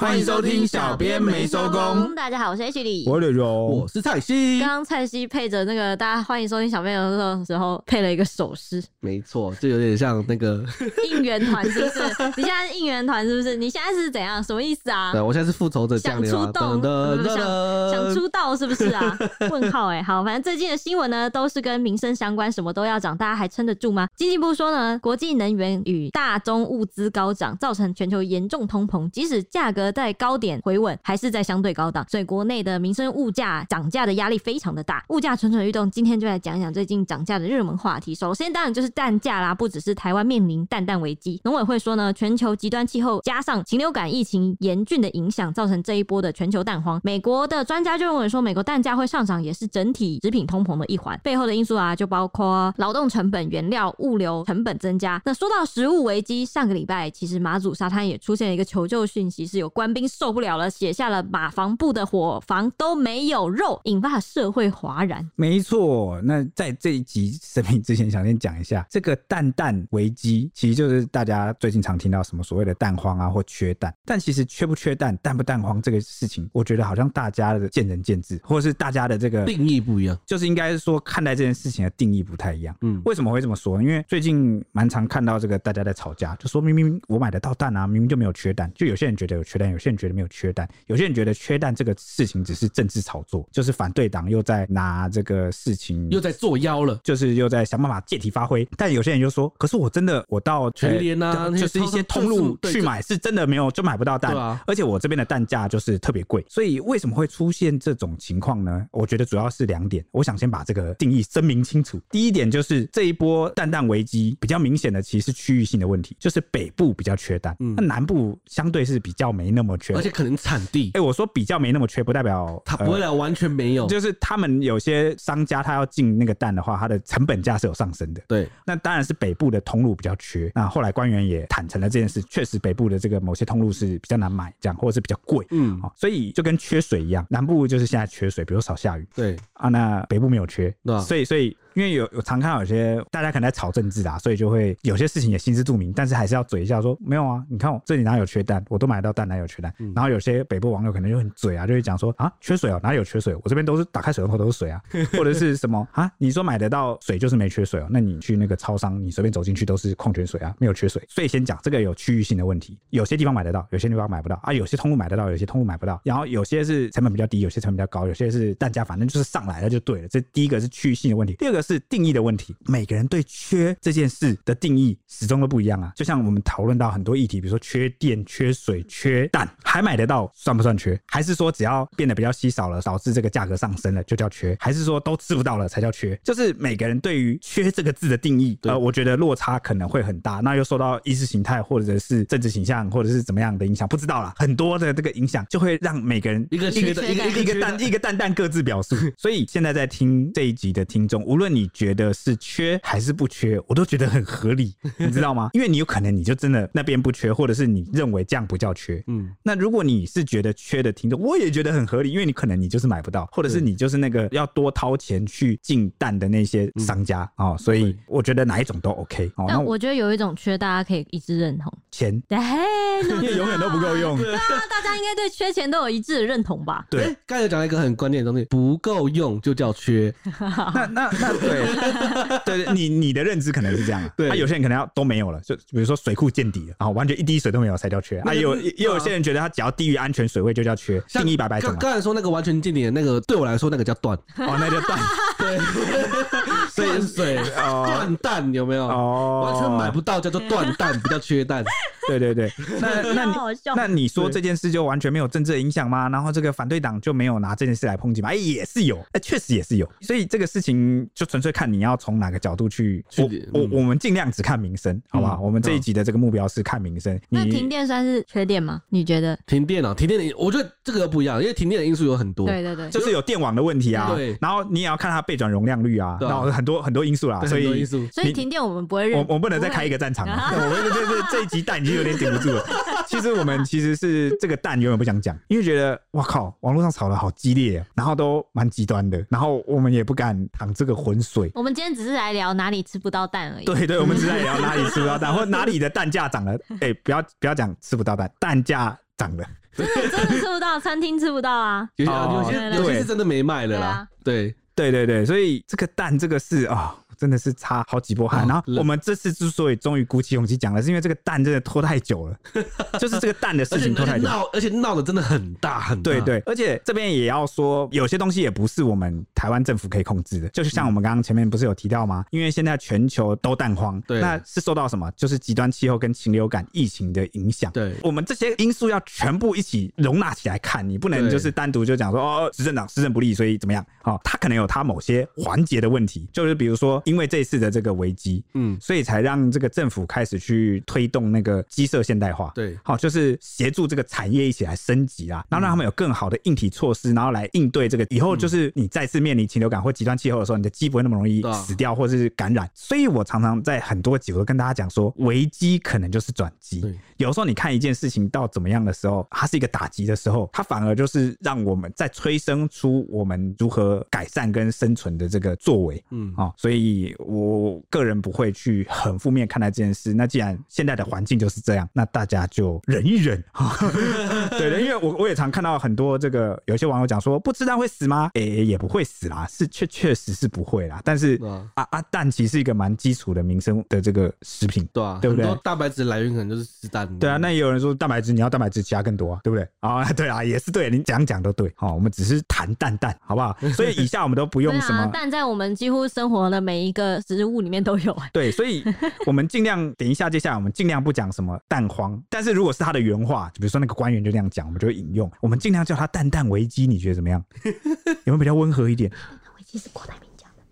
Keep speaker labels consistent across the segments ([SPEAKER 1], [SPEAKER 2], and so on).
[SPEAKER 1] 欢迎收听小编没收工。
[SPEAKER 2] 大家好，我是 H 李，
[SPEAKER 1] 我是刘荣，
[SPEAKER 3] 我是蔡西。
[SPEAKER 2] 刚刚蔡西配着那个大家欢迎收听小编的时候，配了一个手势。
[SPEAKER 3] 没错，就有点像那个
[SPEAKER 2] 应援团，是不是？你现在是应援团，是不是？你现在是怎样？什么意思啊？
[SPEAKER 3] 对，我现在是复仇者降临，
[SPEAKER 2] 想出动，想想出道，是不是啊？问号哎、欸，好，反正最近的新闻呢，都是跟民生相关，什么都要涨，大家还撑得住吗？经济部说呢，国际能源与大宗物资高涨，造成全球严重通膨，即使价格在高点回稳，还是在相对高档，所以国内的民生物价涨价的压力非常的大，物价蠢蠢欲动。今天就来讲一讲最近涨价的热门话题。首先当然就是蛋价啦，不只是台湾面临蛋蛋危机，农委会说呢，全球极端气候加上禽流感疫情严峻的影响，造成这一波的全球蛋荒。美国的专家就认为说，美国蛋价会上涨，也是整体食品通膨的一环，背后的因素啊，就包括劳动成本、原料、物流成本增加。那说到食物危机，上个礼拜其实马祖沙滩也出现了一个求救讯息，是有官兵受不了了，写下了马房部的伙房都没有肉，引发社会哗然。
[SPEAKER 1] 没错，那在这一集声明之前，想先讲一下这个蛋蛋危机，其实就是大家最近常听到什么所谓的蛋荒啊，或缺蛋。但其实缺不缺蛋、蛋不蛋荒这个事情，我觉得好像大家的见仁见智，或者是大家的这个
[SPEAKER 3] 定义不一样，
[SPEAKER 1] 就是应该是说看待这件事情的定义不太一样。嗯，为什么会这么说？因为最近蛮常看到这个大家在吵架，就说明明我买得到蛋啊，明明就没有缺蛋，就有些人觉得有缺蛋，有些人觉得没有缺蛋，有些人觉得缺蛋这个事情只是政治炒作，就是反对党又在拿这个事情
[SPEAKER 3] 又在作妖了，
[SPEAKER 1] 就是又在想办法借题发挥。但有些人就说，可是我真的我到
[SPEAKER 3] 全联啊，
[SPEAKER 1] 就是一些通路去买，是真的没有就买不到蛋，
[SPEAKER 3] 啊、
[SPEAKER 1] 而且我这边的蛋价就是特别贵，所以为什么会出现这种情况呢？我觉得主要是两点，我想先把这个定义声明清楚。第一点就是这一波蛋蛋危机比较明显的，其实是区域性的问题，就是北部比较缺蛋，那、嗯、南部相对是比较没那么缺，
[SPEAKER 3] 而且可能产地。
[SPEAKER 1] 哎、欸，我说比较没那么缺，不代表
[SPEAKER 3] 它不会来完全没有、呃，
[SPEAKER 1] 就是他们有些商家他要进那个蛋的话，它的成本价是有上升的。
[SPEAKER 3] 对，
[SPEAKER 1] 那当然是北部的通路比较缺。那后来官员也坦诚了这件事，确实北部的这个某些通路是比较难买，这样或者是比较贵。嗯，所以就跟缺水一样，南部就是现在缺水，比如少下雨。
[SPEAKER 3] 对
[SPEAKER 1] 啊，那北部没有缺，所以所以。因为有有常看到有些大家可能在炒政治啊，所以就会有些事情也心知肚明，但是还是要嘴一下说没有啊，你看我这里哪有缺蛋，我都买得到蛋，哪有缺蛋？嗯、然后有些北部网友可能就很嘴啊，就会讲说啊，缺水哦，哪里有缺水？我这边都是打开水龙头都是水啊，或者是什么啊？你说买得到水就是没缺水哦？那你去那个超商，你随便走进去都是矿泉水啊，没有缺水。所以先讲这个有区域性的问题，有些地方买得到，有些地方买不到啊，有些通路买得到，有些通路买不到，然后有些是成本比较低，有些成本比较高，有些是蛋价反正就是上来了就对了。这第一个是区域性的问题，第二个是定义的问题。每个人对缺这件事的定义始终都不一样啊，就像我们讨论到很多议题，比如说缺电、缺水、缺蛋，还买得到算不算缺？还是说只要变得比较稀少了，导致这个价格上升了就叫缺？还是说都吃不到了才叫缺？就是每个人对于“缺”这个字的定义，呃，我觉得落差可能会很大。那又受到意识形态或者是政治形象或者是怎么样的影响，不知道啦。很多的这个影响就会让每个人
[SPEAKER 3] 一个缺的一个一个蛋一个蛋蛋各自表述。
[SPEAKER 1] 所以现在在听这一集的听众，无论你觉得是缺还是不缺，我都觉得很合理，你知道吗？因为你有可能你就真的那边不缺，或者是你认为这样不叫缺。嗯，那如果你是觉得缺的听众，我也觉得很合理，因为你可能你就是买不到，或者是你就是那个要多掏钱去进蛋的那些商家啊、嗯哦，所以我觉得哪一种都 OK。
[SPEAKER 2] 那我觉得有一种缺，大家可以一致认同钱，对，
[SPEAKER 1] 因为永远都不够用。
[SPEAKER 2] 对啊，大家应该对缺钱都有一致的认同吧？
[SPEAKER 1] 对，
[SPEAKER 3] 刚才讲了一个很关键的东西，不够用就叫缺。
[SPEAKER 1] 那那那对对。你你的认知可能是这样，对，啊，有些人可能要都没有了，就比如说水库见底了，然后完全一滴水都没有才叫缺，啊，有也有些人觉得他只要低于安全水位就叫缺，定义白白。刚
[SPEAKER 3] 刚才说那个完全见底的那个，对我来说那个叫断，
[SPEAKER 1] 哦，那叫断，
[SPEAKER 3] 对，所以水断蛋有没有？哦，完全买不到叫做断蛋，不叫缺蛋。
[SPEAKER 1] 对对对，那 那你那你说这件事就完全没有政治的影响吗？然后这个反对党就没有拿这件事来抨击吗？哎，也是有，哎，确实也是有。所以这个事情就纯粹看你要从哪个角度去。我我我们尽量只看民生，好不好？我们这一集的这个目标是看民生。
[SPEAKER 2] 那停电算是缺电吗？你觉得？
[SPEAKER 3] 停电啊，停电的，我觉得这个不一样，因为停电的因素有很多。
[SPEAKER 2] 对对对，
[SPEAKER 1] 就是有电网的问题啊。
[SPEAKER 3] 对。
[SPEAKER 1] 然后你也要看它备转容量率啊，然后很多很多因素啦。所以
[SPEAKER 2] 所以停电我们不会认。
[SPEAKER 1] 我我们不能再开一个战场了。我们这这这一集蛋已经有点顶不住了。其实我们其实是这个蛋永远不想讲，因为觉得哇靠，网络上吵得好激烈啊，然后都蛮极端的，然后我们也不敢淌这个浑水。
[SPEAKER 2] 我们今天只是来聊哪里吃不到蛋而已。
[SPEAKER 1] 对对，我们只是来聊哪里吃不到蛋，或哪里的蛋价涨了。哎、欸，不要不要讲吃不到蛋，蛋价。涨了，
[SPEAKER 2] 真的吃不到，餐厅吃不到啊。
[SPEAKER 3] 有些有些有些是真的没卖了啦。对
[SPEAKER 1] 对对对，所以这个蛋这个是啊。真的是差好几波汗，然后我们这次之所以终于鼓起勇气讲了，是因为这个蛋真的拖太久了，就是这个蛋的事情拖太久，
[SPEAKER 3] 闹而且闹的真的很大很大。
[SPEAKER 1] 对对，而且这边也要说，有些东西也不是我们台湾政府可以控制的，就是像我们刚刚前面不是有提到吗？因为现在全球都蛋荒，对，那是受到什么？就是极端气候跟禽流感疫情的影响。对，我们这些因素要全部一起容纳起来看，你不能就是单独就讲说哦，执政党施政不力，所以怎么样？哦，他可能有他某些环节的问题，就是比如说。因为这次的这个危机，嗯，所以才让这个政府开始去推动那个鸡舍现代化，对，好，就是协助这个产业一起来升级啊，然后让他们有更好的硬体措施，然后来应对这个以后就是你再次面临禽流感或极端气候的时候，你的鸡不会那么容易死掉或者是感染。所以我常常在很多集我都跟大家讲说，危机可能就是转机。有时候你看一件事情到怎么样的时候，它是一个打击的时候，它反而就是让我们在催生出我们如何改善跟生存的这个作为。嗯，啊，所以。我个人不会去很负面看待这件事。那既然现在的环境就是这样，那大家就忍一忍。对的，因为我我也常看到很多这个有些网友讲说，不吃蛋会死吗？诶、欸，也不会死啦，是确确实是不会啦。但是啊啊，蛋其实是一个蛮基础的民生的这个食品，对啊，对不对？很多
[SPEAKER 3] 蛋白质来源可能就是吃蛋。
[SPEAKER 1] 对啊，那也有人说蛋白质你要蛋白质加更多啊，对不对？啊，对啊，也是对，你讲讲都对。好，我们只是谈蛋蛋，好不好？所以以下我们都不用什么
[SPEAKER 2] 蛋，在我们几乎生活的每一个植物里面都有。
[SPEAKER 1] 对，所以我们尽量等一下，接下来我们尽量不讲什么蛋荒。但是如果是他的原话，就比如说那个官员就这样讲，我们就会引用。我们尽量叫他“蛋蛋危机”，你觉得怎么样？有没有比较温和一点？蛋蛋危机是郭台铭讲的，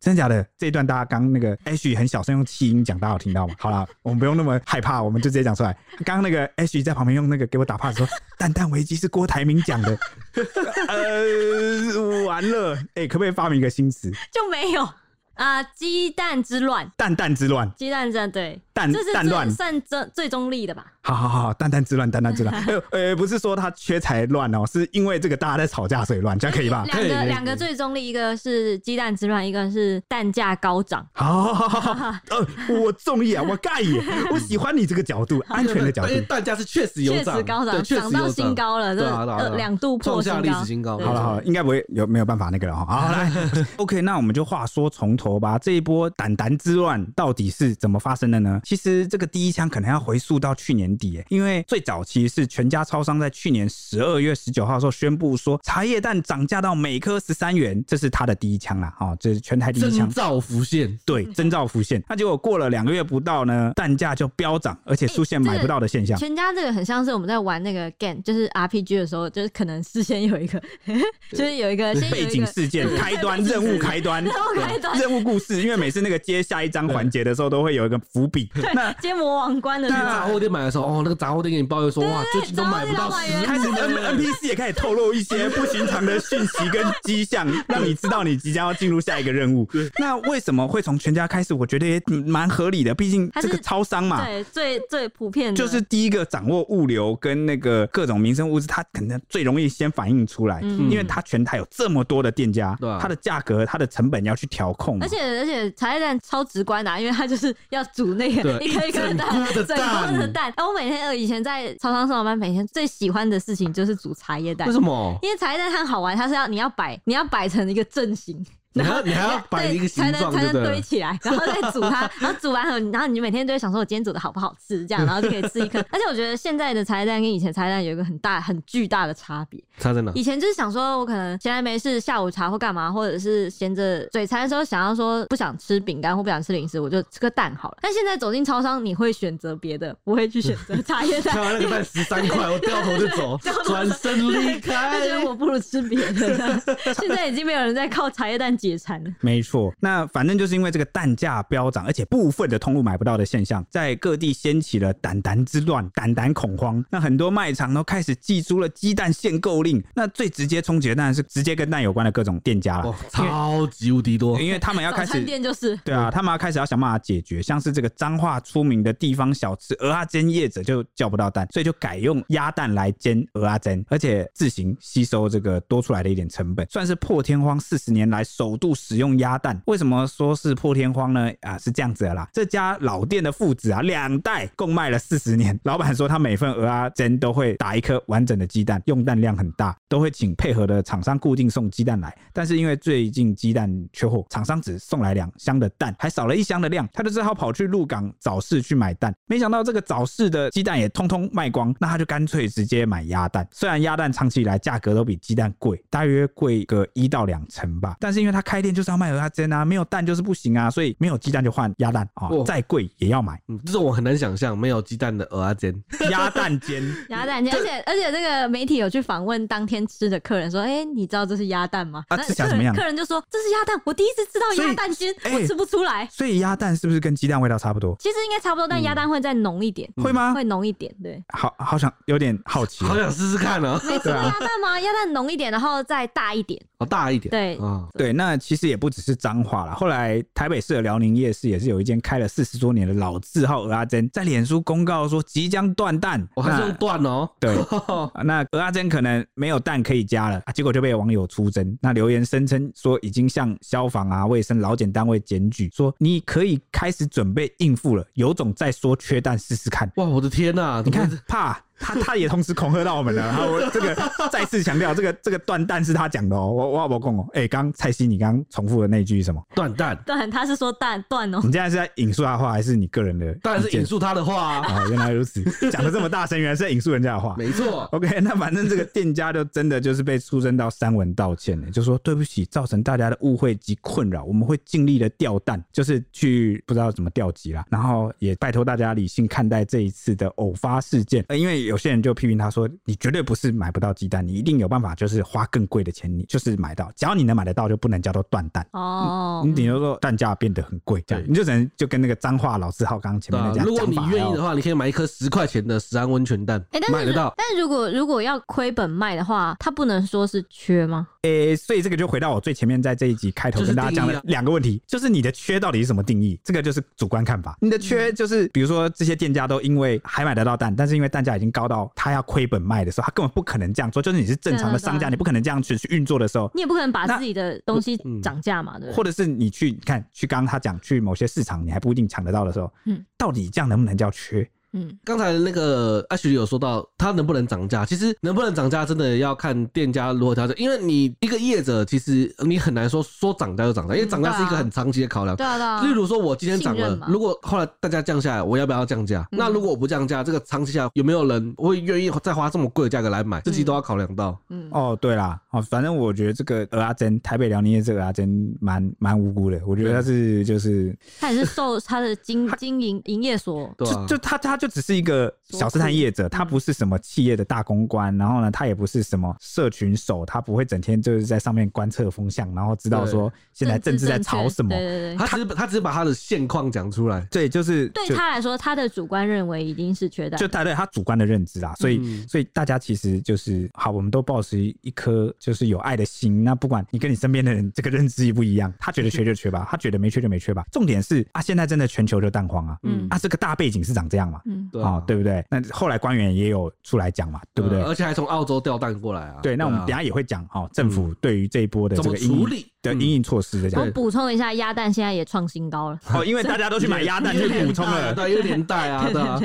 [SPEAKER 1] 真的假的？这一段大家刚那个 H 很小声用气音讲，大家有听到吗？好了，我们不用那么害怕，我们就直接讲出来。刚刚那个 H 在旁边用那个给我打 pass 说“蛋蛋危机”是郭台铭讲的，呃，完了，哎、欸，可不可以发明一个新词？
[SPEAKER 2] 就没有。啊，鸡蛋之乱，
[SPEAKER 1] 蛋蛋之乱，
[SPEAKER 2] 鸡蛋战对，
[SPEAKER 1] 蛋蛋乱
[SPEAKER 2] 算最最中立的吧？
[SPEAKER 1] 好好好，蛋蛋之乱，蛋蛋之乱。呃，不是说他缺财乱哦，是因为这个大家在吵架所以乱，这样可以吧？
[SPEAKER 2] 两个两个最中立，一个是鸡蛋之乱，一个是蛋价高涨。
[SPEAKER 1] 好好好好，呃，我中意啊，我盖耶，我喜欢你这个角度，安全的角度。
[SPEAKER 3] 蛋价是确实有涨，
[SPEAKER 2] 确实高涨，涨到新高了，这两度破新高，
[SPEAKER 3] 历史新高。
[SPEAKER 1] 好了好了，应该不会有没有办法那个了哈。好来，OK，那我们就话说从头。头吧，这一波蛋蛋之乱到底是怎么发生的呢？其实这个第一枪可能要回溯到去年底，因为最早期是全家超商在去年十二月十九号的时候宣布说茶叶蛋涨价到每颗十三元，这是他的第一枪啦，哈，这是全台第一枪，
[SPEAKER 3] 征兆浮现，
[SPEAKER 1] 对，征兆浮现。那结果过了两个月不到呢，蛋价就飙涨，而且出现买不到的现象。
[SPEAKER 2] 全家这个很像是我们在玩那个 game，就是 RPG 的时候，就是可能事先有一个，就是有一个
[SPEAKER 1] 背景事件 开端，任务开端，任务开端，任务。故事，因为每次那个接下一章环节的时候，都会有一个伏笔。
[SPEAKER 2] 那 接魔王关的
[SPEAKER 3] 杂货店买的时候，哦，那个杂货店给你抱怨说，哇，最近都买不到。
[SPEAKER 1] 开始 N N P C 也开始透露一些不寻常的讯息跟迹象，让你知道你即将要进入下一个任务。那为什么会从全家开始？我觉得也蛮合理的，毕竟这个超商嘛，
[SPEAKER 2] 对，最最普遍的，
[SPEAKER 1] 就是第一个掌握物流跟那个各种民生物资，它可能最容易先反映出来，因为它全台有这么多的店家，它的价格、它的成本要去调控。
[SPEAKER 2] 而且而且茶叶蛋超直观的，啊，因为它就是要煮那个一颗一颗蛋，整颗的蛋。我每天呃以前在超商上班，每天最喜欢的事情就是煮茶叶蛋。
[SPEAKER 3] 为什么？
[SPEAKER 2] 因为茶叶蛋很好玩，它是要你要摆，你要摆成一个阵型。
[SPEAKER 3] 然后你还要摆一个形状，
[SPEAKER 2] 才能才能堆起来，然后再煮它，然后煮完后，然后你每天都会想说，我今天煮的好不好吃，这样，然后就可以吃一颗。而且我觉得现在的茶叶蛋跟以前茶叶蛋有一个很大、很巨大的差别。
[SPEAKER 3] 差在哪？
[SPEAKER 2] 以前就是想说，我可能闲来没事，下午茶或干嘛，或者是闲着嘴馋的时候，想要说不想吃饼干或不想吃零食，我就吃个蛋好了。但现在走进超商，你会选择别的，不会去选择茶叶蛋。
[SPEAKER 3] 看完那个蛋十三块，我掉头就走，转身离开。
[SPEAKER 2] 我觉得我不如吃别的。现在已经没有人在靠茶叶蛋解馋了。
[SPEAKER 1] 没错，那反正就是因为这个蛋价飙涨，而且部分的通路买不到的现象，在各地掀起了蛋蛋之乱、蛋蛋恐慌。那很多卖场都开始祭出了鸡蛋限购令。那最直接冲击的当然是直接跟蛋有关的各种店家了，
[SPEAKER 3] 超级无敌多，
[SPEAKER 1] 因为他们要开始
[SPEAKER 2] 店就是
[SPEAKER 1] 对啊，他们要开始要想办法解决，像是这个彰化出名的地方小吃鹅阿煎业者就叫不到蛋，所以就改用鸭蛋来煎鹅阿煎，而且自行吸收这个多出来的一点成本，算是破天荒四十年来首度使用鸭蛋。为什么说是破天荒呢？啊，是这样子的啦，这家老店的父子啊，两代共卖了四十年。老板说他每份鹅啊煎都会打一颗完整的鸡蛋，用蛋量很大，都会请配合的厂商固定送鸡蛋来。但是因为最近鸡蛋缺货，厂商只送来两箱的蛋，还少了一箱的量，他就只好跑去鹿港早市去买蛋。没想到这个早市的鸡蛋也通通卖光，那他就干脆直接买鸭蛋。虽然鸭蛋长期以来价格都比鸡蛋贵，大约贵个一到两成吧，但是因为开店就是要卖鹅鸭煎啊，没有蛋就是不行啊，所以没有鸡蛋就换鸭蛋啊，再贵也要买。
[SPEAKER 3] 嗯，这是我很难想象没有鸡蛋的鹅鸭煎，
[SPEAKER 1] 鸭蛋煎，
[SPEAKER 2] 鸭蛋煎，而且而且这个媒体有去访问当天吃的客人说，哎、欸，你知道这是鸭蛋吗？
[SPEAKER 1] 啊，吃起来怎么样？
[SPEAKER 2] 客人就说这是鸭蛋，我第一次吃到鸭蛋煎，我吃不出来。
[SPEAKER 1] 所以鸭蛋是不是跟鸡蛋味道差不多？
[SPEAKER 2] 其实应该差不多，但鸭蛋会再浓一点，
[SPEAKER 1] 会吗？
[SPEAKER 2] 会浓一点，对。
[SPEAKER 1] 好好想有点好奇，
[SPEAKER 3] 好想试试看呢。
[SPEAKER 2] 没吃过 鸭蛋吗？鸭蛋浓一点，然后再大一点。
[SPEAKER 3] 哦，大一点。
[SPEAKER 2] 对，
[SPEAKER 3] 哦，
[SPEAKER 1] 对，那其实也不只是彰化啦。后来台北市的辽宁夜市也是有一间开了四十多年的老字号鹅阿珍，在脸书公告说即将断蛋，
[SPEAKER 3] 我还是用断哦。
[SPEAKER 1] 对，那鹅阿珍可能没有蛋可以加了，结果就被网友出征。那留言声称说已经向消防啊、卫生、劳检单位检举，说你可以开始准备应付了，有种再说缺蛋试试看。
[SPEAKER 3] 哇，我的天呐，
[SPEAKER 1] 你看怕。他他也同时恐吓到我们了，然后我这个再次强调，这个这个断蛋是他讲的哦，我我我讲哦，哎，刚蔡西你刚刚重复的那句什么？
[SPEAKER 3] 断蛋？
[SPEAKER 2] 断？他是说蛋断哦？
[SPEAKER 1] 你现在是在引述他的话，还是你个人的？
[SPEAKER 3] 当然是引述他的话啊！
[SPEAKER 1] 哦，原来如此，讲的这么大声，原来是在引述人家的话。
[SPEAKER 3] 没错。
[SPEAKER 1] OK，那反正这个店家就真的就是被出征到三文道歉了，就说对不起，造成大家的误会及困扰，我们会尽力的调蛋，就是去不知道怎么调集啦，然后也拜托大家理性看待这一次的偶发事件，呃，因为有些人就批评他。说：“你绝对不是买不到鸡蛋，你一定有办法，就是花更贵的钱，你就是买到。只要你能买得到，就不能叫做断蛋哦。你顶多说蛋价变得很贵，这样你就只能就跟那个脏话老字号刚刚前面那家。
[SPEAKER 3] 如果你愿意的话，你可以买一颗十块钱的十安温泉蛋，哎，买得到。
[SPEAKER 2] 但如果如果要亏本卖的话，它不能说是缺吗？
[SPEAKER 1] 诶，所以这个就回到我最前面在这一集开头跟大家讲的两个问题，就是你的缺到底是什么定义？这个就是主观看法。你的缺就是比如说这些店家都因为还买得到蛋，但是因为蛋价已经高到他要。亏本卖的时候，他根本不可能这样做。就是你是正常的商家，你不可能这样去去运作的时候，
[SPEAKER 2] 你也不可能把自己的东西涨价嘛，对。
[SPEAKER 1] 或者是你去看，去刚刚他讲去某些市场，你还不一定抢得到的时候，嗯，到底这样能不能叫缺？
[SPEAKER 3] 嗯，刚才那个阿许有说到，它能不能涨价？其实能不能涨价，真的要看店家如何调整。因为你一个业者，其实你很难说说涨价就涨价，因为涨价是一个很长期的考量。
[SPEAKER 2] 对啊，对啊。
[SPEAKER 3] 例如说，我今天涨了，如果后来大家降下来，我要不要降价？那如果我不降价，这个长期下有没有人会愿意再花这么贵的价格来买？自己都要考量到。
[SPEAKER 1] 嗯。哦，对啦，哦，反正我觉得这个蚵仔煎，台北辽宁的这个阿珍蛮蛮无辜的。我觉得他是就是，
[SPEAKER 2] 他也是受他的经经营营业所，
[SPEAKER 1] 就就他他就只是一个。小吃摊业者，他不是什么企业的大公关，然后呢，他也不是什么社群手，他不会整天就是在上面观测风向，然后知道说现在政治在炒什么。
[SPEAKER 2] 对对对，
[SPEAKER 3] 他只是他只是把他的现况讲出来。
[SPEAKER 1] 对，就是
[SPEAKER 2] 对他来说，他的主观认为一定是缺蛋，
[SPEAKER 1] 就他对他主观的认知啊。所以，所以大家其实就是好，我们都保持一颗就是有爱的心。那不管你跟你身边的人这个认知一不一样，他觉得缺就缺吧，他觉得没缺就没缺吧。重点是啊，现在真的全球就蛋荒啊，嗯啊，这个大背景是长这样嘛，嗯，啊，对不对？那后来官员也有出来讲嘛，对不对？
[SPEAKER 3] 而且还从澳洲调蛋过来啊。
[SPEAKER 1] 对，那我们等下也会讲哦，政府对于这一波的这个
[SPEAKER 3] 处理
[SPEAKER 1] 的阴影措施的讲。
[SPEAKER 2] 我补充一下，鸭蛋现在也创新高了。
[SPEAKER 1] 哦，因为大家都去买鸭蛋 去补充了，
[SPEAKER 3] 对，有点带啊，对啊。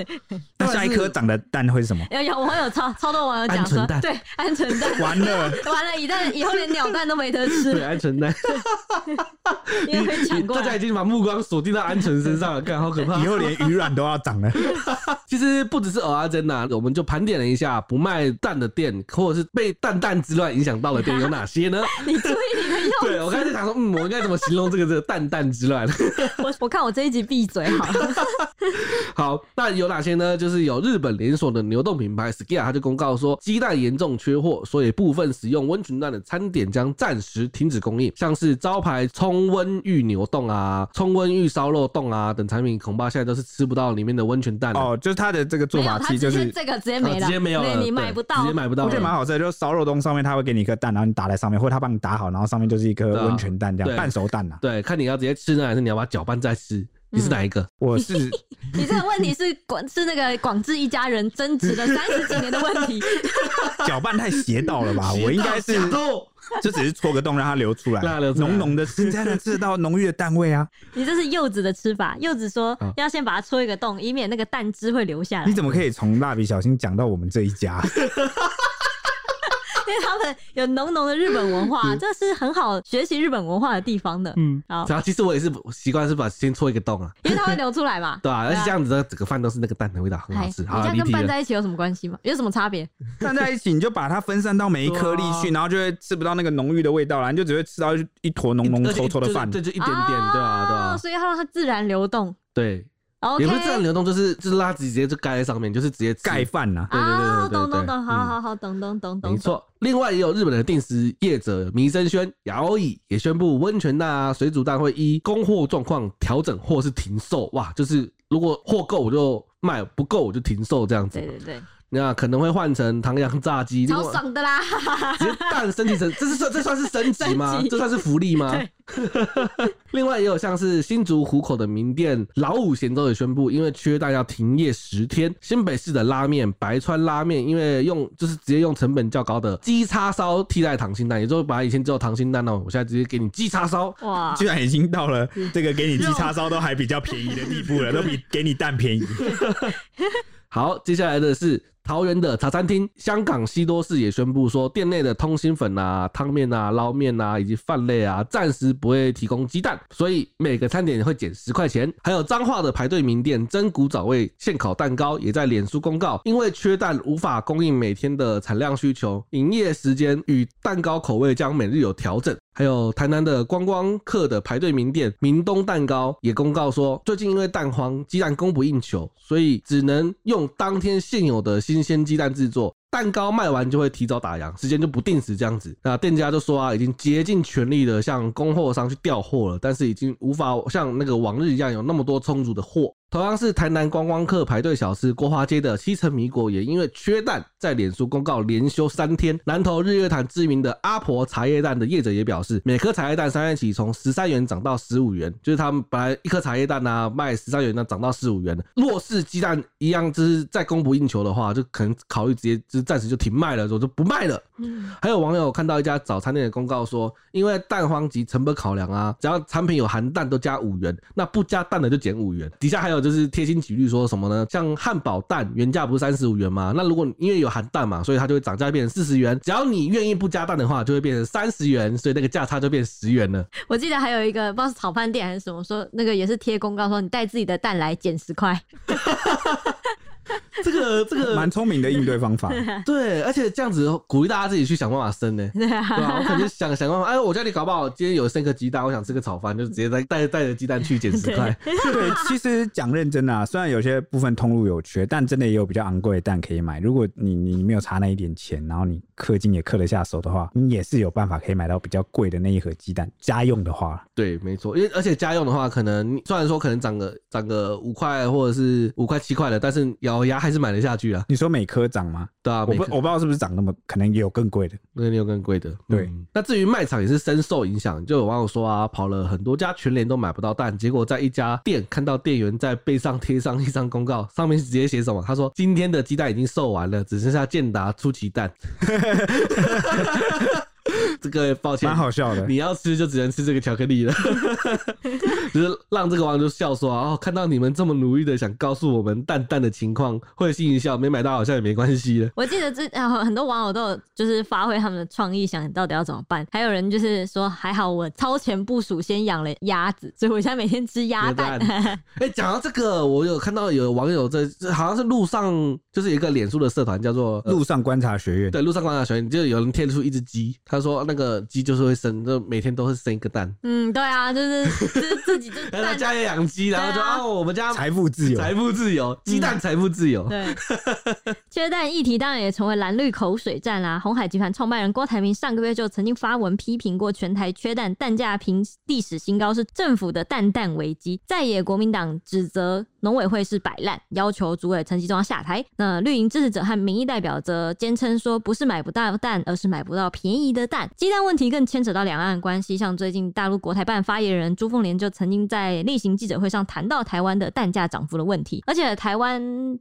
[SPEAKER 1] 那下一颗长的蛋会是什么？
[SPEAKER 2] 有有网友超超多网友讲说，对，鹌鹑蛋。
[SPEAKER 1] 完了
[SPEAKER 2] 完了，以蛋以后连鸟蛋都没得吃。
[SPEAKER 3] 对，鹌鹑蛋。
[SPEAKER 2] 因为会抢过来。
[SPEAKER 3] 大家已经把目光锁定到鹌鹑身上了，看好可怕。
[SPEAKER 1] 以后连鱼卵都要长了。
[SPEAKER 3] 其实不只是蚵仔煎呐，我们就盘点了一下不卖蛋的店，或者是被蛋蛋之乱影响到的店有哪些呢？
[SPEAKER 2] 你注意。
[SPEAKER 3] 对，我开始想说，嗯，我应该怎么形容这个这个蛋蛋之乱？
[SPEAKER 2] 我我看我这一集闭嘴好了。
[SPEAKER 3] 好，那有哪些呢？就是有日本连锁的牛冻品牌 Sukiya，他就公告说鸡蛋严重缺货，所以部分使用温泉蛋的餐点将暂时停止供应。像是招牌葱温玉牛冻啊、葱温玉烧肉冻啊等产品，恐怕现在都是吃不到里面的温泉蛋
[SPEAKER 1] 哦。就是它的这个做法其实就是
[SPEAKER 2] 这个直接没了，
[SPEAKER 3] 直接没有了，
[SPEAKER 2] 你买不到，
[SPEAKER 3] 直接买不到。
[SPEAKER 1] 我觉得蛮好吃的，就是烧肉冻上面他会给你一颗蛋，然后你打在上面，或者他帮你打好，然后上面就是一颗温泉蛋这样半熟蛋呐。
[SPEAKER 3] 对，看你要直接吃呢，还是你要把它搅拌再吃？你是哪一个？
[SPEAKER 1] 我是。
[SPEAKER 2] 你这个问题是广是那个广智一家人争执了 三十几年的问题。
[SPEAKER 1] 搅拌太邪道了吧？我应该是。就只是戳个洞让它流出来，
[SPEAKER 3] 让它流出来
[SPEAKER 1] 浓浓的吃才能吃到浓郁的蛋味啊！
[SPEAKER 2] 你这是柚子的吃法，柚子说要先把它戳一个洞，以免那个蛋汁会流下来。
[SPEAKER 1] 你怎么可以从蜡笔小新讲到我们这一家？
[SPEAKER 2] 因为他们有浓浓的日本文化，这是很好学习日本文化的地方的。嗯，好。
[SPEAKER 3] 然后其实我也是习惯是把先戳一个洞啊，
[SPEAKER 2] 因为它会流出来嘛。
[SPEAKER 3] 对啊，而且这样子的整个饭都是那个蛋的味道，很好吃。好，
[SPEAKER 2] 你这样跟拌在一起有什么关系吗？有什么差别？
[SPEAKER 1] 拌在一起你就把它分散到每一颗粒去，然后就会吃不到那个浓郁的味道了，你就只会吃到一坨浓浓稠稠的饭，
[SPEAKER 3] 这就一点点，对啊，对啊。
[SPEAKER 2] 所以它让它自然流动。
[SPEAKER 3] 对。也不是自然流动，就是就是垃圾直接就盖在上面，就是直接
[SPEAKER 1] 盖饭呐。
[SPEAKER 2] 对对对对对，懂懂懂，好好好，懂懂懂懂。
[SPEAKER 3] 没错，另外也有日本的定时业者弥生轩、摇椅也宣布，温泉蛋啊、水煮蛋会依供货状况调整或是停售。哇，就是如果货够我就卖，不够我就停售这样子。
[SPEAKER 2] 对对对。
[SPEAKER 3] 那可能会换成唐扬炸鸡，
[SPEAKER 2] 超爽的啦！
[SPEAKER 3] 直接蛋升级成，这是算这算是升级吗？级这算是福利吗？另外也有像是新竹湖口的名店老五咸粥也宣布，因为缺蛋要停业十天。新北市的拉面白川拉面，因为用就是直接用成本较高的鸡叉烧替代溏心蛋，也就是把以前只有溏心蛋哦，我现在直接给你鸡叉烧。
[SPEAKER 1] 哇！居然已经到了这个给你鸡叉烧都还比较便宜的地步了，都比给你蛋便宜。
[SPEAKER 3] 好，接下来的是。桃园的茶餐厅香港西多士也宣布说，店内的通心粉啊、汤面啊、捞面啊以及饭类啊，暂时不会提供鸡蛋，所以每个餐点会减十块钱。还有彰化的排队名店真古早味现烤蛋糕也在脸书公告，因为缺蛋无法供应每天的产量需求，营业时间与蛋糕口味将每日有调整。还有台南的观光客的排队名店明东蛋糕也公告说，最近因为蛋荒，鸡蛋供不应求，所以只能用当天现有的新鲜鸡蛋制作蛋糕，卖完就会提早打烊，时间就不定时这样子。那店家就说啊，已经竭尽全力的向供货商去调货了，但是已经无法像那个往日一样有那么多充足的货。同样是台南观光客排队小吃国华街的西城米果，也因为缺蛋，在脸书公告连休三天。南投日月潭知名的阿婆茶叶蛋的业者也表示，每颗茶叶蛋三月起从十三元涨到十五元，就是他们本来一颗茶叶蛋啊卖十三元，那涨到十五元了。若是鸡蛋一样，就是再供不应求的话，就可能考虑直接就是暂时就停卖了，我就不卖了。嗯，还有网友看到一家早餐店的公告说，因为蛋荒及成本考量啊，只要产品有含蛋都加五元，那不加蛋的就减五元。底下还有。就是贴心举例说什么呢？像汉堡蛋原价不是三十五元吗？那如果因为有含蛋嘛，所以它就会涨价变成四十元。只要你愿意不加蛋的话，就会变成三十元，所以那个价差就变十元了。
[SPEAKER 2] 我记得还有一个不知道是炒饭店还是什么，说那个也是贴公告说你带自己的蛋来减十块。
[SPEAKER 3] 这个这个
[SPEAKER 1] 蛮聪明的应对方法，
[SPEAKER 3] 对，而且这样子鼓励大家自己去想办法生呢，对吧？我肯定想想办法，哎，我家里搞不好今天有生个鸡蛋，我想吃个炒饭，就直接带带带着鸡蛋去减十块。
[SPEAKER 1] 对，其实讲认真啊，虽然有些部分通路有缺，但真的也有比较昂贵的蛋可以买。如果你你没有差那一点钱，然后你氪金也氪得下手的话，你也是有办法可以买到比较贵的那一盒鸡蛋。家用的话，
[SPEAKER 3] 对，没错，因为而且家用的话，可能虽然说可能涨个涨个五块或者是五块七块的，但是咬牙还是买得下去啊。
[SPEAKER 1] 你说每颗涨吗？
[SPEAKER 3] 对啊，
[SPEAKER 1] 我不我不知道是不是涨那么，可能也有更贵的，
[SPEAKER 3] 可能有更贵的。
[SPEAKER 1] 对、
[SPEAKER 3] 嗯，那至于卖场也是深受影响，就有网友说啊，跑了很多家全联都买不到蛋，结果在一家店看到店员在背上贴上一张公告，上面是直接写什么？他说今天的鸡蛋已经售完了，只剩下健达出奇蛋。这个抱歉，
[SPEAKER 1] 蛮好笑的。
[SPEAKER 3] 你要吃就只能吃这个巧克力了，就是让这个网友就笑说哦，看到你们这么努力的想告诉我们蛋蛋的情况，会心一笑，没买到好像也没关系了。
[SPEAKER 2] 我记得这很多网友都有就是发挥他们的创意，想到底要怎么办。还有人就是说，还好我超前部署，先养了鸭子，所以我现在每天吃鸭蛋。哎、
[SPEAKER 3] 欸，讲到这个，我有看到有网友在，好像是路上，就是一个脸书的社团叫做
[SPEAKER 1] 路上观察学院。
[SPEAKER 3] 对，路上观察学院，就有人贴出一只鸡，他说那个鸡就是会生，就每天都会生一个蛋。
[SPEAKER 2] 嗯，对啊，就是自 自己就
[SPEAKER 3] 家也养鸡，然后就啊，我们家
[SPEAKER 1] 财富自由，
[SPEAKER 3] 财富自由，鸡蛋财富自由。
[SPEAKER 2] 对，缺蛋议题当然也成为蓝绿口水战啦。红海集团创办人郭台铭上个月就曾经发文批评过全台缺蛋，蛋价平历史新高是政府的蛋蛋危机。在野国民党指责农委会是摆烂，要求主委陈吉仲要下台。那绿营支持者和民意代表则坚称说，不是买不到蛋，而是买不到便宜的蛋。鸡蛋问题更牵扯到两岸关系，像最近大陆国台办发言人朱凤莲就曾经在例行记者会上谈到台湾的蛋价涨幅的问题，而且台湾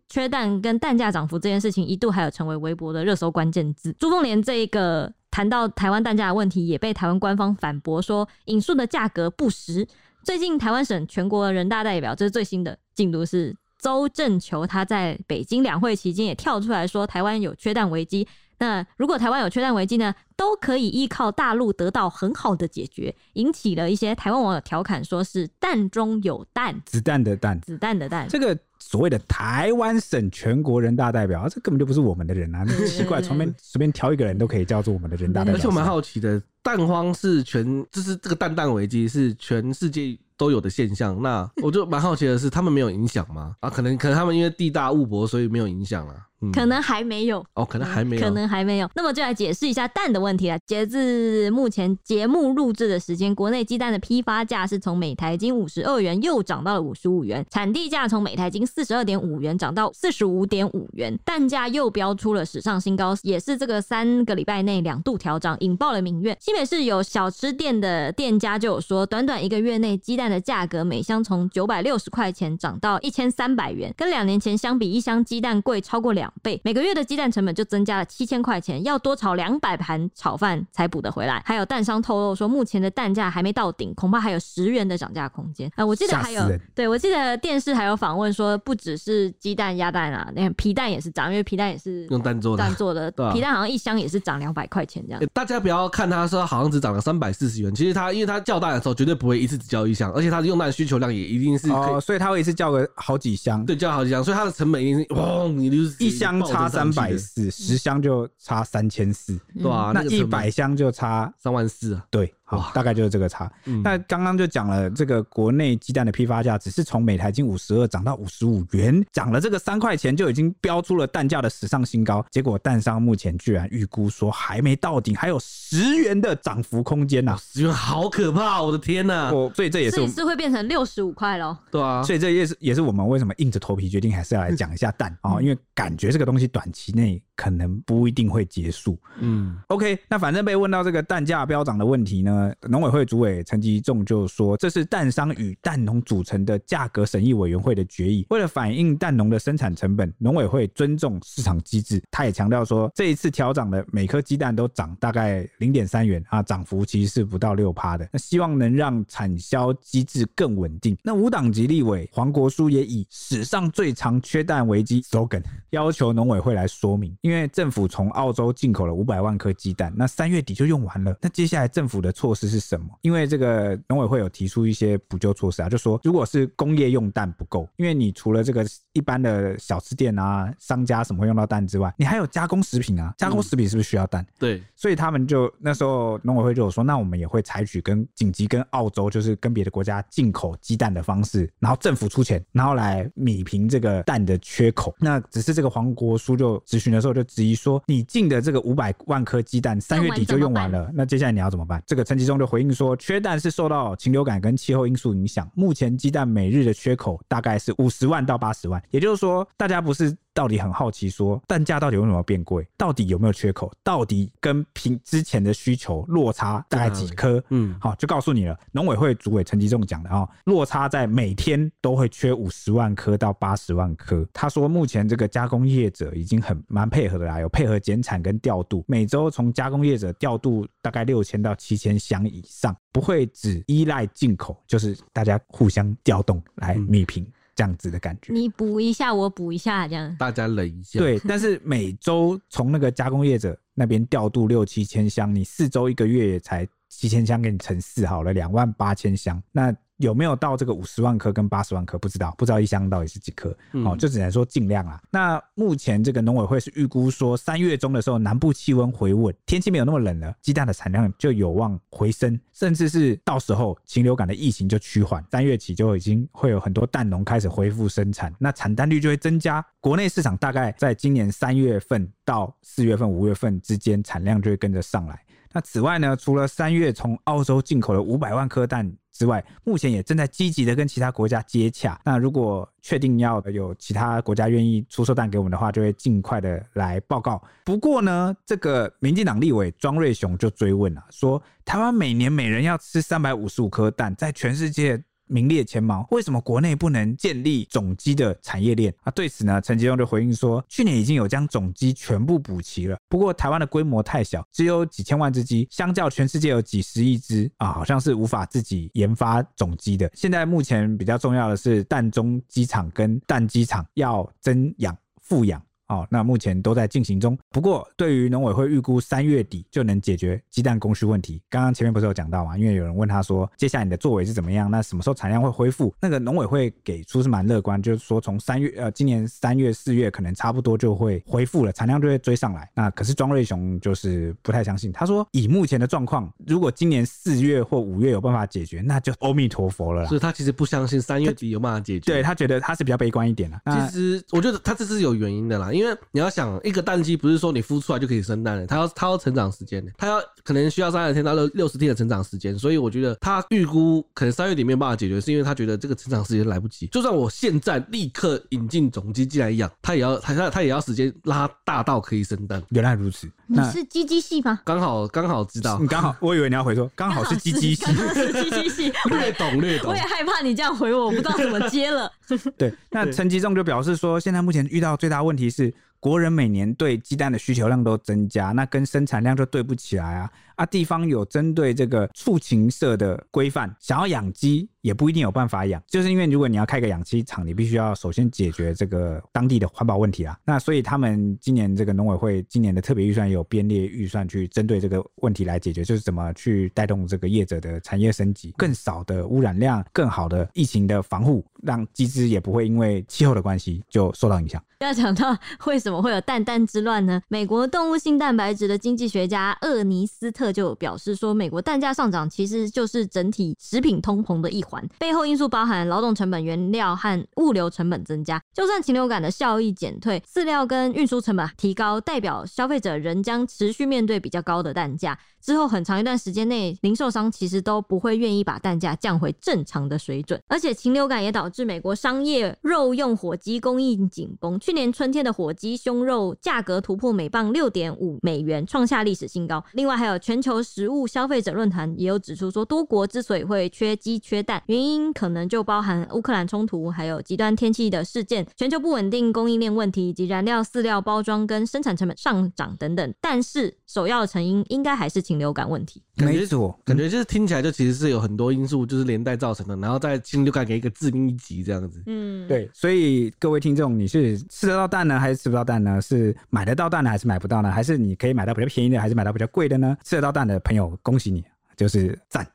[SPEAKER 2] 缺蛋跟蛋价涨幅这件事情一度还有成为微博的热搜关键字。朱凤莲这一个。谈到台湾蛋价的问题，也被台湾官方反驳说引述的价格不实。最近台湾省全国人大代表，这是最新的进度是周正球，他在北京两会期间也跳出来说，台湾有缺蛋危机。那如果台湾有缺蛋危机呢，都可以依靠大陆得到很好的解决，引起了一些台湾网友调侃，说是蛋中有蛋，
[SPEAKER 1] 子弹的蛋，
[SPEAKER 2] 子弹的蛋。
[SPEAKER 1] 这个所谓的台湾省全国人大代表，这根本就不是我们的人啊！那奇怪，随便随便挑一个人都可以叫做我们的人大代表。
[SPEAKER 3] 而且我蛮好奇的，蛋荒是全，就是这个蛋蛋危机是全世界都有的现象。那我就蛮好奇的是，他们没有影响吗？啊，可能可能他们因为地大物博，所以没有影响啊。
[SPEAKER 2] 可能还没有
[SPEAKER 3] 哦，可能还没有，
[SPEAKER 2] 可能还没有。那么就来解释一下蛋的问题了。截至目前节目录制的时间，国内鸡蛋的批发价是从每台斤五十二元又涨到了五十五元，产地价从每台斤四十二点五元涨到四十五点五元，蛋价又飙出了史上新高，也是这个三个礼拜内两度调涨，引爆了民怨。新北市有小吃店的店家就有说，短短一个月内，鸡蛋的价格每箱从九百六十块钱涨到一千三百元，跟两年前相比，一箱鸡蛋贵超过两。倍，每个月的鸡蛋成本就增加了七千块钱，要多炒两百盘炒饭才补得回来。还有蛋商透露说，目前的蛋价还没到顶，恐怕还有十元的涨价空间。啊、呃，我记得还有，对，我记得电视还有访问说，不只是鸡蛋、鸭蛋啊，那皮蛋也是涨，因为皮蛋也是
[SPEAKER 3] 用蛋做的，
[SPEAKER 2] 蛋做的，皮蛋好像一箱也是涨两百块钱这样、欸。
[SPEAKER 3] 大家不要看他说好像只涨了三百四十元，其实他因为他叫蛋的时候绝对不会一次只叫一箱，而且他的用蛋需求量也一定是
[SPEAKER 1] 哦，所以他会一次叫个好几箱，
[SPEAKER 3] 对，叫好几箱，所以它的成本一定是哇，你就是
[SPEAKER 1] 一箱差三百四，十箱就差三千四，
[SPEAKER 3] 对啊，
[SPEAKER 1] 那一百箱就差
[SPEAKER 3] 三万四啊，
[SPEAKER 1] 对。好，大概就是这个差。
[SPEAKER 3] 嗯、
[SPEAKER 1] 那刚刚就讲了，这个国内鸡蛋的批发价只是从每台斤五十二涨到五十五元，涨了这个三块钱就已经标出了蛋价的史上新高。结果蛋商目前居然预估说还没到顶，还有十元的涨幅空间呐！
[SPEAKER 3] 十元好可怕，我的天呐！
[SPEAKER 1] 我所以这也是
[SPEAKER 2] 是会变成六十五块喽。
[SPEAKER 3] 对啊，
[SPEAKER 1] 所以这也是也是我们为什么硬着头皮决定还是要来讲一下蛋啊、嗯，因为感觉这个东西短期内可能不一定会结束。
[SPEAKER 3] 嗯
[SPEAKER 1] ，OK，那反正被问到这个蛋价飙涨的问题呢，农委会主。委陈吉仲就说：“这是蛋商与蛋农组成的价格审议委员会的决议，为了反映蛋农的生产成本，农委会尊重市场机制。他也强调说，这一次调涨的每颗鸡蛋都涨大概零点三元啊，涨幅其实是不到六趴的。那希望能让产销机制更稳定。那无党籍立委黄国书也以史上最长缺蛋危机 slogan 要求农委会来说明，因为政府从澳洲进口了五百万颗鸡蛋，那三月底就用完了，那接下来政府的措施是什么？”因为这个农委会有提出一些补救措施啊，就说如果是工业用蛋不够，因为你除了这个一般的小吃店啊、商家什么会用到蛋之外，你还有加工食品啊，加工食品是不是需要蛋？
[SPEAKER 3] 嗯、对，
[SPEAKER 1] 所以他们就那时候农委会就有说，那我们也会采取跟紧急跟澳洲，就是跟别的国家进口鸡蛋的方式，然后政府出钱，然后来米平这个蛋的缺口。那只是这个黄国书就咨询的时候就质疑说，你进的这个五百万颗鸡蛋三月底就用完了，那接下来你要怎么办？这个陈吉中就回应说。缺蛋是受到禽流感跟气候因素影响，目前鸡蛋每日的缺口大概是五十万到八十万，也就是说，大家不是。到底很好奇，说蛋价到底为什么变贵？到底有没有缺口？到底跟平之前的需求落差大概几颗？嗯，好，就告诉你了。农委会主委陈吉仲讲的啊，落差在每天都会缺五十万颗到八十万颗。他说，目前这个加工业者已经很蛮配合的啦，有配合减产跟调度，每周从加工业者调度大概六千到七千箱以上，不会只依赖进口，就是大家互相调动来弭平。嗯这样子的感觉，
[SPEAKER 2] 你补一下，我补一下，这样
[SPEAKER 3] 大家忍一下。
[SPEAKER 1] 对，但是每周从那个加工业者那边调度六七千箱，你四周一个月也才七千箱，给你乘四好了，两万八千箱。那有没有到这个五十万颗跟八十万颗？不知道，不知道一箱到底是几颗？哦，就只能说尽量啦。那目前这个农委会是预估说，三月中的时候，南部气温回稳，天气没有那么冷了，鸡蛋的产量就有望回升，甚至是到时候禽流感的疫情就趋缓，三月起就已经会有很多蛋农开始恢复生产，那产蛋率就会增加，国内市场大概在今年三月份到四月份、五月份之间，产量就会跟着上来。那此外呢，除了三月从澳洲进口了五百万颗蛋之外，目前也正在积极的跟其他国家接洽。那如果确定要有其他国家愿意出售蛋给我们的话，就会尽快的来报告。不过呢，这个民进党立委庄瑞雄就追问了，说台湾每年每人要吃三百五十五颗蛋，在全世界名列前茅，为什么国内不能建立种鸡的产业链啊？对此呢，陈吉仲就回应说，去年已经有将种鸡全部补齐了，不过台湾的规模太小，只有几千万只鸡，相较全世界有几十亿只啊，好像是无法自己研发种鸡的。现在目前比较重要的是蛋中鸡场跟蛋鸡场要增养复养。哦，那目前都在进行中。不过，对于农委会预估三月底就能解决鸡蛋供需问题，刚刚前面不是有讲到吗？因为有人问他说，接下来你的作为是怎么样？那什么时候产量会恢复？那个农委会给出是蛮乐观，就是说从三月呃，今年三月四月可能差不多就会恢复了，产量就会追上来。那可是庄瑞雄就是不太相信，他说以目前的状况，如果今年四月或五月有办法解决，那就阿弥陀佛了啦。
[SPEAKER 3] 所以他其实不相信三月底有办法解决。
[SPEAKER 1] 对，他觉得他是比较悲观一点的。
[SPEAKER 3] 其实我觉得他这是有原因的啦，因为你要想一个蛋鸡不是说你孵出来就可以生蛋的，它要它要成长时间的，它要可能需要三十天到六六十天的成长时间，所以我觉得他预估可能三月底没有办法解决，是因为他觉得这个成长时间来不及。就算我现在立刻引进种鸡进来养，它也要它它它也要时间拉大到可以生蛋。
[SPEAKER 1] 原来如此，
[SPEAKER 2] 你是鸡鸡系吗？
[SPEAKER 3] 刚好刚好知道，
[SPEAKER 1] 你刚好我以为你要回说刚好是鸡鸡系，
[SPEAKER 2] 是鸡鸡系，
[SPEAKER 3] 略懂略懂。
[SPEAKER 2] 我也害怕你这样回我，我不知道怎么接了。
[SPEAKER 1] 对，那陈吉仲就表示说，现在目前遇到最大问题是。国人每年对鸡蛋的需求量都增加，那跟生产量就对不起来啊。啊，地方有针对这个畜禽社的规范，想要养鸡也不一定有办法养，就是因为如果你要开个养鸡场，你必须要首先解决这个当地的环保问题啊。那所以他们今年这个农委会今年的特别预算也有编列预算去针对这个问题来解决，就是怎么去带动这个业者的产业升级，更少的污染量，更好的疫情的防护，让鸡只也不会因为气候的关系就受到影响。
[SPEAKER 2] 要讲到为什么会有蛋蛋之乱呢？美国动物性蛋白质的经济学家厄尼斯特。就表示说，美国蛋价上涨其实就是整体食品通膨的一环，背后因素包含劳动成本、原料和物流成本增加。就算禽流感的效益减退，饲料跟运输成本提高，代表消费者仍将持续面对比较高的蛋价。之后很长一段时间内，零售商其实都不会愿意把蛋价降回正常的水准。而且禽流感也导致美国商业肉用火鸡供应紧绷，去年春天的火鸡胸肉价格突破每磅六点五美元，创下历史新高。另外还有全球食物消费者论坛也有指出说，多国之所以会缺鸡缺蛋，原因可能就包含乌克兰冲突，还有极端天气的事件、全球不稳定供应链问题以及燃料、饲料、包装跟生产成本上涨等等。但是首要成因应该还是禽流感问题，
[SPEAKER 1] 没错，
[SPEAKER 3] 感觉就是听起来就其实是有很多因素就是连带造成的，然后再禽流感给一个致命一击这样子。
[SPEAKER 2] 嗯，
[SPEAKER 1] 对，所以各位听众，你是吃得到蛋呢，还是吃不到蛋呢？是买得到蛋呢，还是买不到呢？还是你可以买到比较便宜的，还是买到比较贵的呢？吃得到蛋的朋友，恭喜你。就是赞，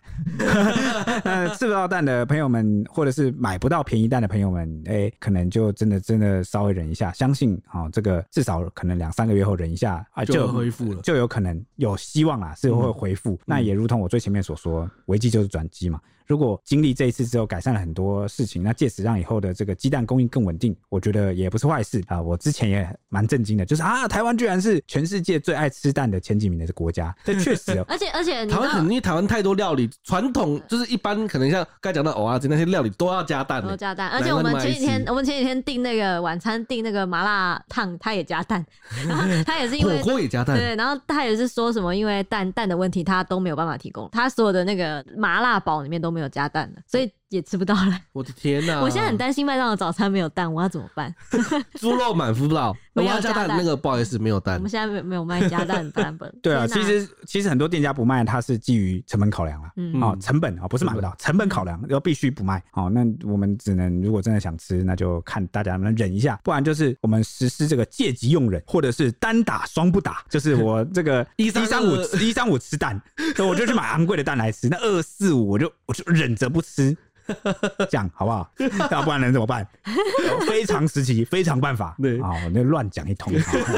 [SPEAKER 1] 那吃不到蛋的朋友们，或者是买不到便宜蛋的朋友们，哎、欸，可能就真的真的稍微忍一下，相信啊、哦，这个至少可能两三个月后忍一下啊，就
[SPEAKER 3] 恢复了，
[SPEAKER 1] 就有可能有希望啊，是会恢复。嗯、那也如同我最前面所说，危机就是转机嘛。如果经历这一次之后改善了很多事情，那借此让以后的这个鸡蛋供应更稳定，我觉得也不是坏事啊。我之前也蛮震惊的，就是啊，台湾居然是全世界最爱吃蛋的前几名的国家，这确实。
[SPEAKER 2] 而且而且，
[SPEAKER 3] 台湾因为台湾太多料理，传统就是一般可能像刚才讲到蚵仔煎那些料理都要加蛋，
[SPEAKER 2] 都加蛋。而且我们前几天我们前几天订那个晚餐订那个麻辣烫，它也加蛋，然后它也是因为
[SPEAKER 3] 火锅也加蛋，
[SPEAKER 2] 对，然后他也是说什么因为蛋蛋的问题，他都没有办法提供，他所有的那个麻辣堡里面都没有加蛋的，所以。也吃不到了，
[SPEAKER 3] 我的天哪！
[SPEAKER 2] 我现在很担心麦当劳早餐没有蛋，我要怎么办？
[SPEAKER 3] 猪肉满福堡，我要加蛋，那个不好意思，没有蛋。
[SPEAKER 2] 我们现在没没有卖加蛋的版本。
[SPEAKER 1] 对啊，其实其实很多店家不卖，它是基于成本考量啊。嗯，哦，成本啊，不是买不到，成本考量要必须不卖。好，那我们只能如果真的想吃，那就看大家能不能忍一下，不然就是我们实施这个借机用忍，或者是单打双不打，就是我 这个一三五一三五吃蛋，所以我就去买昂贵的蛋来吃。那二四五我就我就忍着不吃。这样好不好？要不然能怎么办？非常时期，非常办法。对，好，那乱讲一通。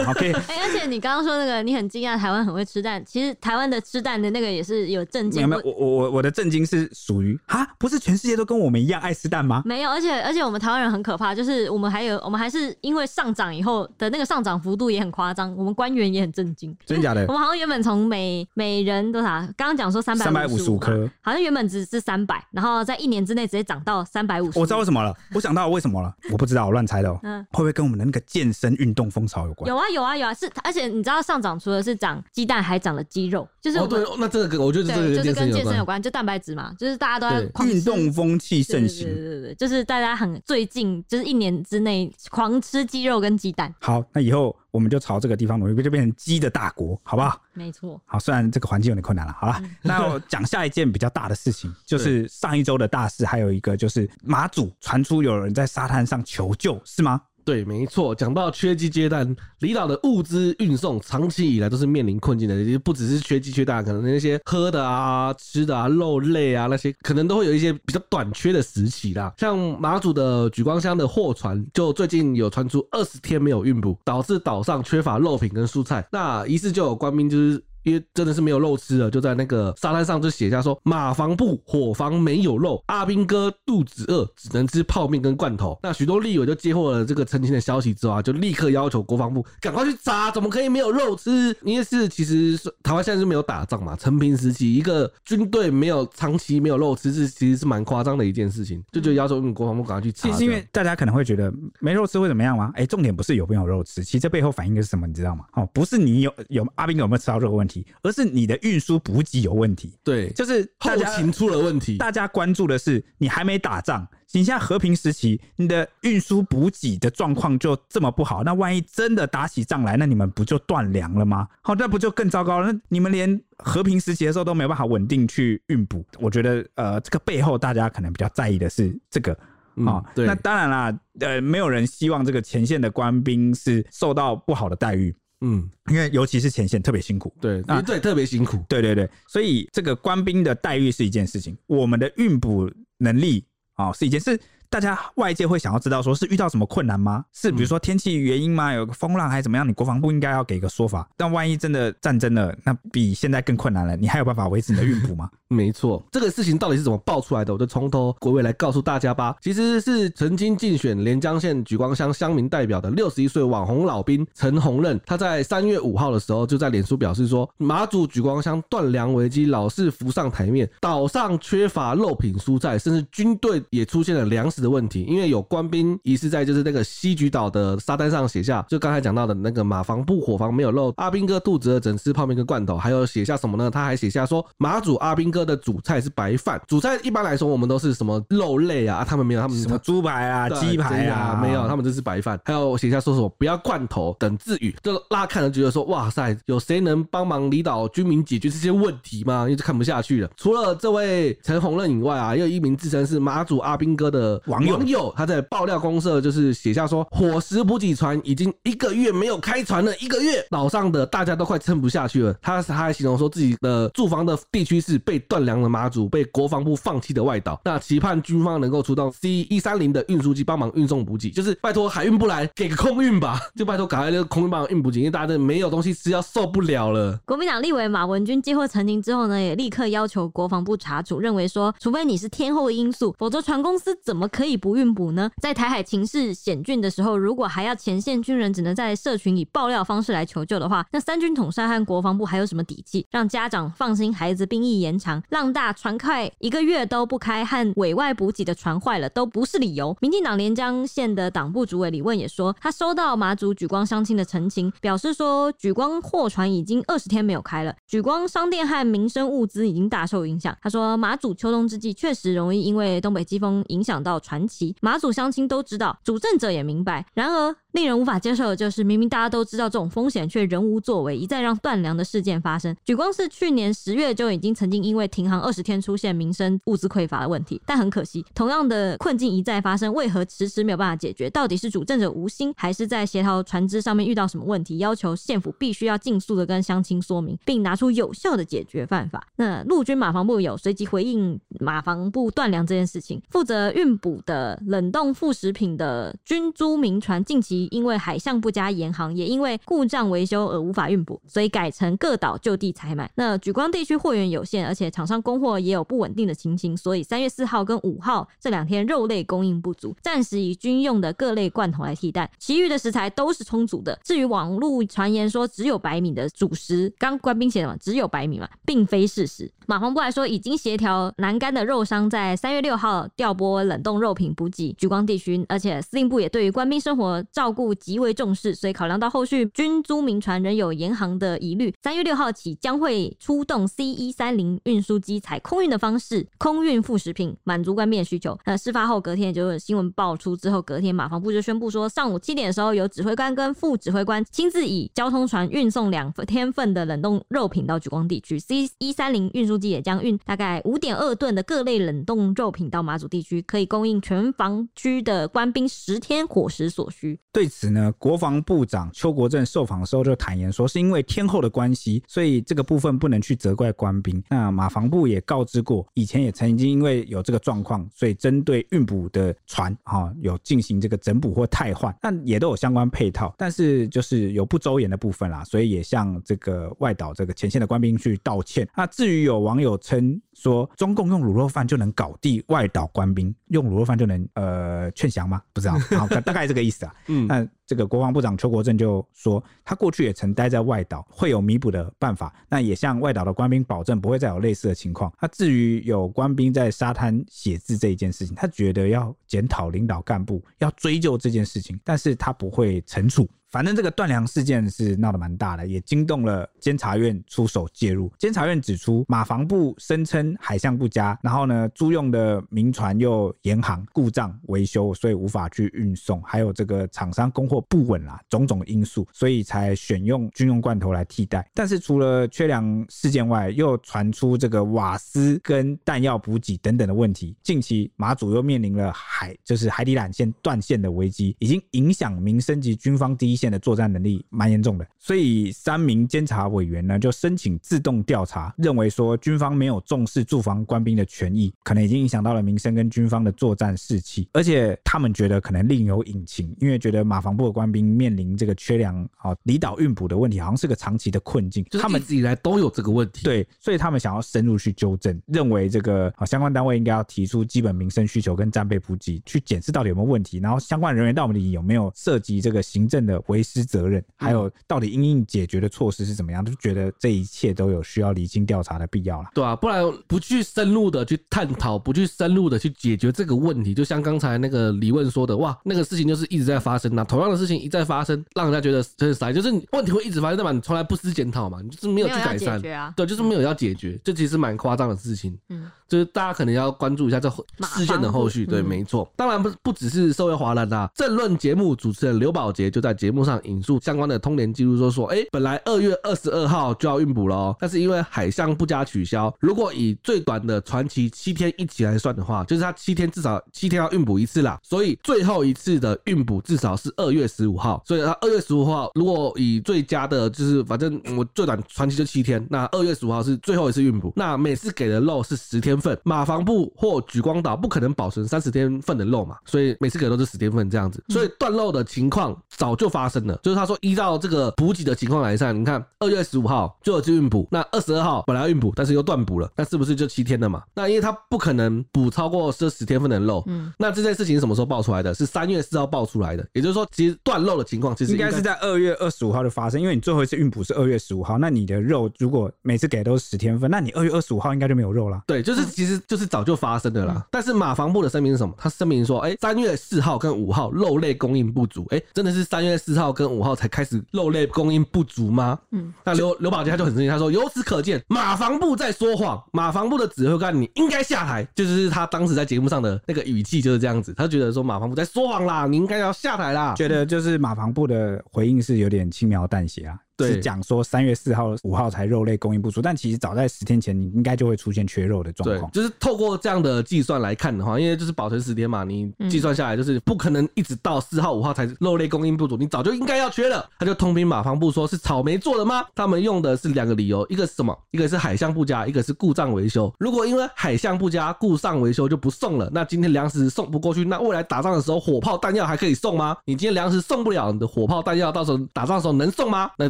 [SPEAKER 1] OK。哎，
[SPEAKER 2] 而且你刚刚说那个，你很惊讶台湾很会吃蛋。其实台湾的吃蛋的那个也是有震惊。
[SPEAKER 1] 没有，我我我我的震惊是属于啊，不是全世界都跟我们一样爱吃蛋吗？
[SPEAKER 2] 没有，而且而且我们台湾人很可怕，就是我们还有我们还是因为上涨以后的那个上涨幅度也很夸张，我们官员也很震惊。
[SPEAKER 1] 真的假的？
[SPEAKER 2] 我们好像原本从每每人多少？刚刚讲说三百三百五十五颗，好像原本只是三百，然后在一年之内直接涨到三百五十。
[SPEAKER 1] 我知道为什么了，我想到为什么了，我不知道，我乱猜的。嗯，会不会跟我们的那个健身运动风潮有关？
[SPEAKER 2] 有啊有啊有啊，是而且你知道上涨除了是涨鸡蛋，还涨了肌肉，就是
[SPEAKER 3] 哦对，那这个我觉得这个
[SPEAKER 2] 就是跟健身有关，就蛋白质嘛，就是大家都在
[SPEAKER 1] 运动风气盛行，
[SPEAKER 2] 对对对，就是大家很最近就是一年之内狂吃鸡肉跟鸡蛋。
[SPEAKER 1] 好，那以后。我们就朝这个地方努力，就变成鸡的大国，好不好？
[SPEAKER 2] 没错。
[SPEAKER 1] 好，虽然这个环境有点困难了，好了，嗯、那我 讲下一件比较大的事情，就是上一周的大事，还有一个就是马祖传出有人在沙滩上求救，是吗？
[SPEAKER 3] 对，没错。讲到缺鸡缺蛋，离岛的物资运送长期以来都是面临困境的，也不只是缺鸡缺蛋，可能那些喝的啊、吃的啊、肉类啊那些，可能都会有一些比较短缺的时期啦。像马祖的举光乡的货船，就最近有传出二十天没有运补，导致岛上缺乏肉品跟蔬菜。那于是就有官兵就是。因为真的是没有肉吃了，就在那个沙滩上就写下说：马房部伙房没有肉，阿兵哥肚子饿，只能吃泡面跟罐头。那许多立委就接获了这个澄清的消息之后啊，就立刻要求国防部赶快去查，怎么可以没有肉吃？因为是其实台湾现在是没有打仗嘛，承平时期一个军队没有长期没有肉吃，是其实是蛮夸张的一件事情。就就要求国防部赶快去查。
[SPEAKER 1] 其实因为大家可能会觉得没肉吃会怎么样吗？哎，重点不是有没有肉吃，其实这背后反映的是什么？你知道吗？哦，不是你有有阿兵有没有吃到这个问题。而是你的运输补给有问题，
[SPEAKER 3] 对，
[SPEAKER 1] 就是
[SPEAKER 3] 后勤出了问题。
[SPEAKER 1] 大家关注的是你还没打仗，你现在和平时期，你的运输补给的状况就这么不好，那万一真的打起仗来，那你们不就断粮了吗？好，那不就更糟糕了？那你们连和平时期的时候都没有办法稳定去运补。我觉得，呃，这个背后大家可能比较在意的是这个啊。嗯，对。那当然啦，呃，没有人希望这个前线的官兵是受到不好的待遇。嗯，因为尤其是前线特别辛苦，
[SPEAKER 3] 对，啊，对，特别辛苦，
[SPEAKER 1] 对对对，所以这个官兵的待遇是一件事情，我们的运补能力啊，哦，是一件事。大家外界会想要知道，说是遇到什么困难吗？是比如说天气原因吗？有个风浪还是怎么样？你国防部应该要给个说法。但万一真的战争了，那比现在更困难了，你还有办法维持你的运补吗？
[SPEAKER 3] 没错，这个事情到底是怎么爆出来的？我就从头回尾来告诉大家吧。其实是曾经竞选连江县莒光乡乡民代表的六十一岁网红老兵陈宏任，他在三月五号的时候就在脸书表示说，马祖莒光乡断粮危机老是浮上台面，岛上缺乏肉品蔬菜，甚至军队也出现了粮食的问题，因为有官兵疑似在就是那个西莒岛的沙滩上写下，就刚才讲到的那个马防部伙房没有肉，阿兵哥肚子饿，只吃泡面跟罐头，还有写下什么呢？他还写下说马祖阿兵哥的主菜是白饭，主菜一般来说我们都是什么肉类啊，他们没有，他们
[SPEAKER 1] 什么猪排啊、鸡排啊，
[SPEAKER 3] 没有，他们就是白饭。还有写下说什么不要罐头等字语，就大家看了觉得说哇塞，有谁能帮忙离岛居民解决这些问题吗？因为就看不下去了。除了这位陈红任以外啊，又有一名自称是马祖阿兵哥的。网友他在爆料公社就是写下说，伙食补给船已经一个月没有开船了，一个月岛上的大家都快撑不下去了。他他还形容说自己的住房的地区是被断粮的马祖，被国防部放弃的外岛。那期盼军方能够出动 C 一三零的运输机帮忙运送补给，就是拜托海运不来，给个空运吧，就拜托赶快那个空运帮忙运补给，因为大家都没有东西吃，要受不了了。
[SPEAKER 2] 国民党立委马文君接获陈情之后呢，也立刻要求国防部查处，认为说，除非你是天候因素，否则船公司怎么可以不运补呢？在台海情势险峻的时候，如果还要前线军人只能在社群以爆料方式来求救的话，那三军统帅和国防部还有什么底气让家长放心孩子兵役延长？浪大船快一个月都不开，和委外补给的船坏了都不是理由。民进党连江县的党部主委李问也说，他收到马祖举光乡亲的陈情，表示说举光货船已经二十天没有开了，举光商店和民生物资已经大受影响。他说，马祖秋冬之际确实容易因为东北季风影响到船期，马祖乡亲。都知道，主政者也明白。然而，令人无法接受的就是，明明大家都知道这种风险，却仍无作为，一再让断粮的事件发生。举光是去年十月就已经曾经因为停航二十天出现民生物资匮乏的问题，但很可惜，同样的困境一再发生，为何迟迟没有办法解决？到底是主政者无心，还是在协调船只上面遇到什么问题？要求县府必须要尽速的跟乡亲说明，并拿出有效的解决办法。那陆军马防部有随即回应马防部断粮这件事情，负责运补的冷冻副食品的军租民船近期。因为海象不佳延航，也因为故障维修而无法运补，所以改成各岛就地采买。那莒光地区货源有限，而且厂商供货也有不稳定的情形，所以三月四号跟五号这两天肉类供应不足，暂时以军用的各类罐头来替代，其余的食材都是充足的。至于网络传言说只有白米的主食，刚官兵写的嘛，只有白米嘛，并非事实。马防部来说，已经协调南竿的肉商在三月六号调拨冷冻肉品补给莒光地区，而且司令部也对于官兵生活照照顾极为重视，所以考量到后续军租民船仍有延航的疑虑，三月六号起将会出动 C 一三零运输机，采空运的方式空运副食品，满足官兵的需求。那事发后隔天，就是新闻爆出之后，隔天马防部就宣布说，上午七点的时候，有指挥官跟副指挥官亲自以交通船运送两天份的冷冻肉品到莒光地区，C 一三零运输机也将运大概五点二吨的各类冷冻肉品到马祖地区，可以供应全防区的官兵十天伙食所需。
[SPEAKER 1] 对此呢，国防部长邱国正受访的时候就坦言说，是因为天候的关系，所以这个部分不能去责怪官兵。那马防部也告知过，以前也曾经因为有这个状况，所以针对运补的船哈有进行这个整补或汰换，但也都有相关配套，但是就是有不周延的部分啦，所以也向这个外岛这个前线的官兵去道歉。那至于有网友称说中共用卤肉饭就能搞定外岛官兵，用卤肉饭就能呃劝降吗？不知道，好，大概这个意思啊。嗯，那这个国防部长邱国正就说，他过去也曾待在外岛，会有弥补的办法。那也向外岛的官兵保证，不会再有类似的情况。那至于有官兵在沙滩写字这一件事情，他觉得要检讨领导干部，要追究这件事情，但是他不会惩处。反正这个断粮事件是闹得蛮大的，也惊动了监察院出手介入。监察院指出，马防部声称海象不佳，然后呢，租用的民船又延航故障维修，所以无法去运送，还有这个厂商供货不稳啦，种种因素，所以才选用军用罐头来替代。但是除了缺粮事件外，又传出这个瓦斯跟弹药补给等等的问题。近期马祖又面临了海就是海底缆线断线的危机，已经影响民生及军方第一线的作战能力蛮严重的，所以三名监察委员呢就申请自动调查，认为说军方没有重视驻防官兵的权益，可能已经影响到了民生跟军方的作战士气，而且他们觉得可能另有隐情，因为觉得马防部的官兵面临这个缺粮啊、离岛运补的问题，好像是个长期的困境，
[SPEAKER 3] 他们一直以来都有这个问题，
[SPEAKER 1] 对，所以他们想要深入去纠正，认为这个啊相关单位应该要提出基本民生需求跟战备补给，去检视到底有没有问题，然后相关人员到底有没有涉及这个行政的。为师责任，还有到底应应解决的措施是怎么样，就觉得这一切都有需要厘清调查的必要了。
[SPEAKER 3] 对啊，不然不去深入的去探讨，不去深入的去解决这个问题，就像刚才那个李问说的，哇，那个事情就是一直在发生，那同样的事情一再发生，让人家觉得真是傻，就是问题会一直发生，对吧？你从来不思检讨嘛，你就是没有去改善，
[SPEAKER 2] 啊、
[SPEAKER 3] 对，就是没有要解决，这其实蛮夸张的事情。嗯。就是大家可能要关注一下这事件的后续，对，没错。当然不不只是社会华人啦，政论节目主持人刘宝杰就在节目上引述相关的通联记录，说说，哎，本来二月二十二号就要运补了，但是因为海象不佳取消。如果以最短的船期七天一起来算的话，就是他七天至少七天要运补一次啦。所以最后一次的运补至少是二月十五号。所以他二月十五号如果以最佳的，就是反正我最短船期就七天，那二月十五号是最后一次运补。那每次给的肉是十天。份马房部或莒光岛不可能保存三十天份的肉嘛，所以每次给都是十天份这样子，所以断肉的情况早就发生了。就是他说依照这个补给的情况来算，你看二月十五号就有去运补，那二十二号本来要运补，但是又断补了，那是不是就七天了嘛？那因为他不可能补超过这十天份的肉，嗯，那这件事情是什么时候爆出来的？是三月四号爆出来的，也就是说，其实断肉的情况其实应该
[SPEAKER 1] 是在二月二十五号就发生，因为你最后一次运补是二月十五号，那你的肉如果每次给都是十天份，那你二月二十五号应该就没有肉了。
[SPEAKER 3] 对，就是。其实就是早就发生的啦，但是马房部的声明是什么？他声明说，哎，三月四号跟五号肉类供应不足，哎，真的是三月四号跟五号才开始肉类供应不足吗？嗯，那刘刘宝杰他就很生气，他说，由此可见，马房部在说谎，马房部的指挥官你应该下台，就是他当时在节目上的那个语气就是这样子，他觉得说马房部在说谎啦，你应该要下台啦，
[SPEAKER 1] 觉得就是马房部的回应是有点轻描淡写啊。是讲说三月四号、五号才肉类供应不足，但其实早在十天前，你应该就会出现缺肉的状况。
[SPEAKER 3] 就是透过这样的计算来看的话，因为就是保存十天嘛，你计算下来就是不可能一直到四号、五号才肉类供应不足，你早就应该要缺了。他就通兵马防部说，是草莓做的吗？他们用的是两个理由，一个是什么？一个是海象不佳，一个是故障维修。如果因为海象不佳、故障维修就不送了，那今天粮食送不过去，那未来打仗的时候火炮弹药还可以送吗？你今天粮食送不了，你的火炮弹药到时候打仗的时候能送吗？那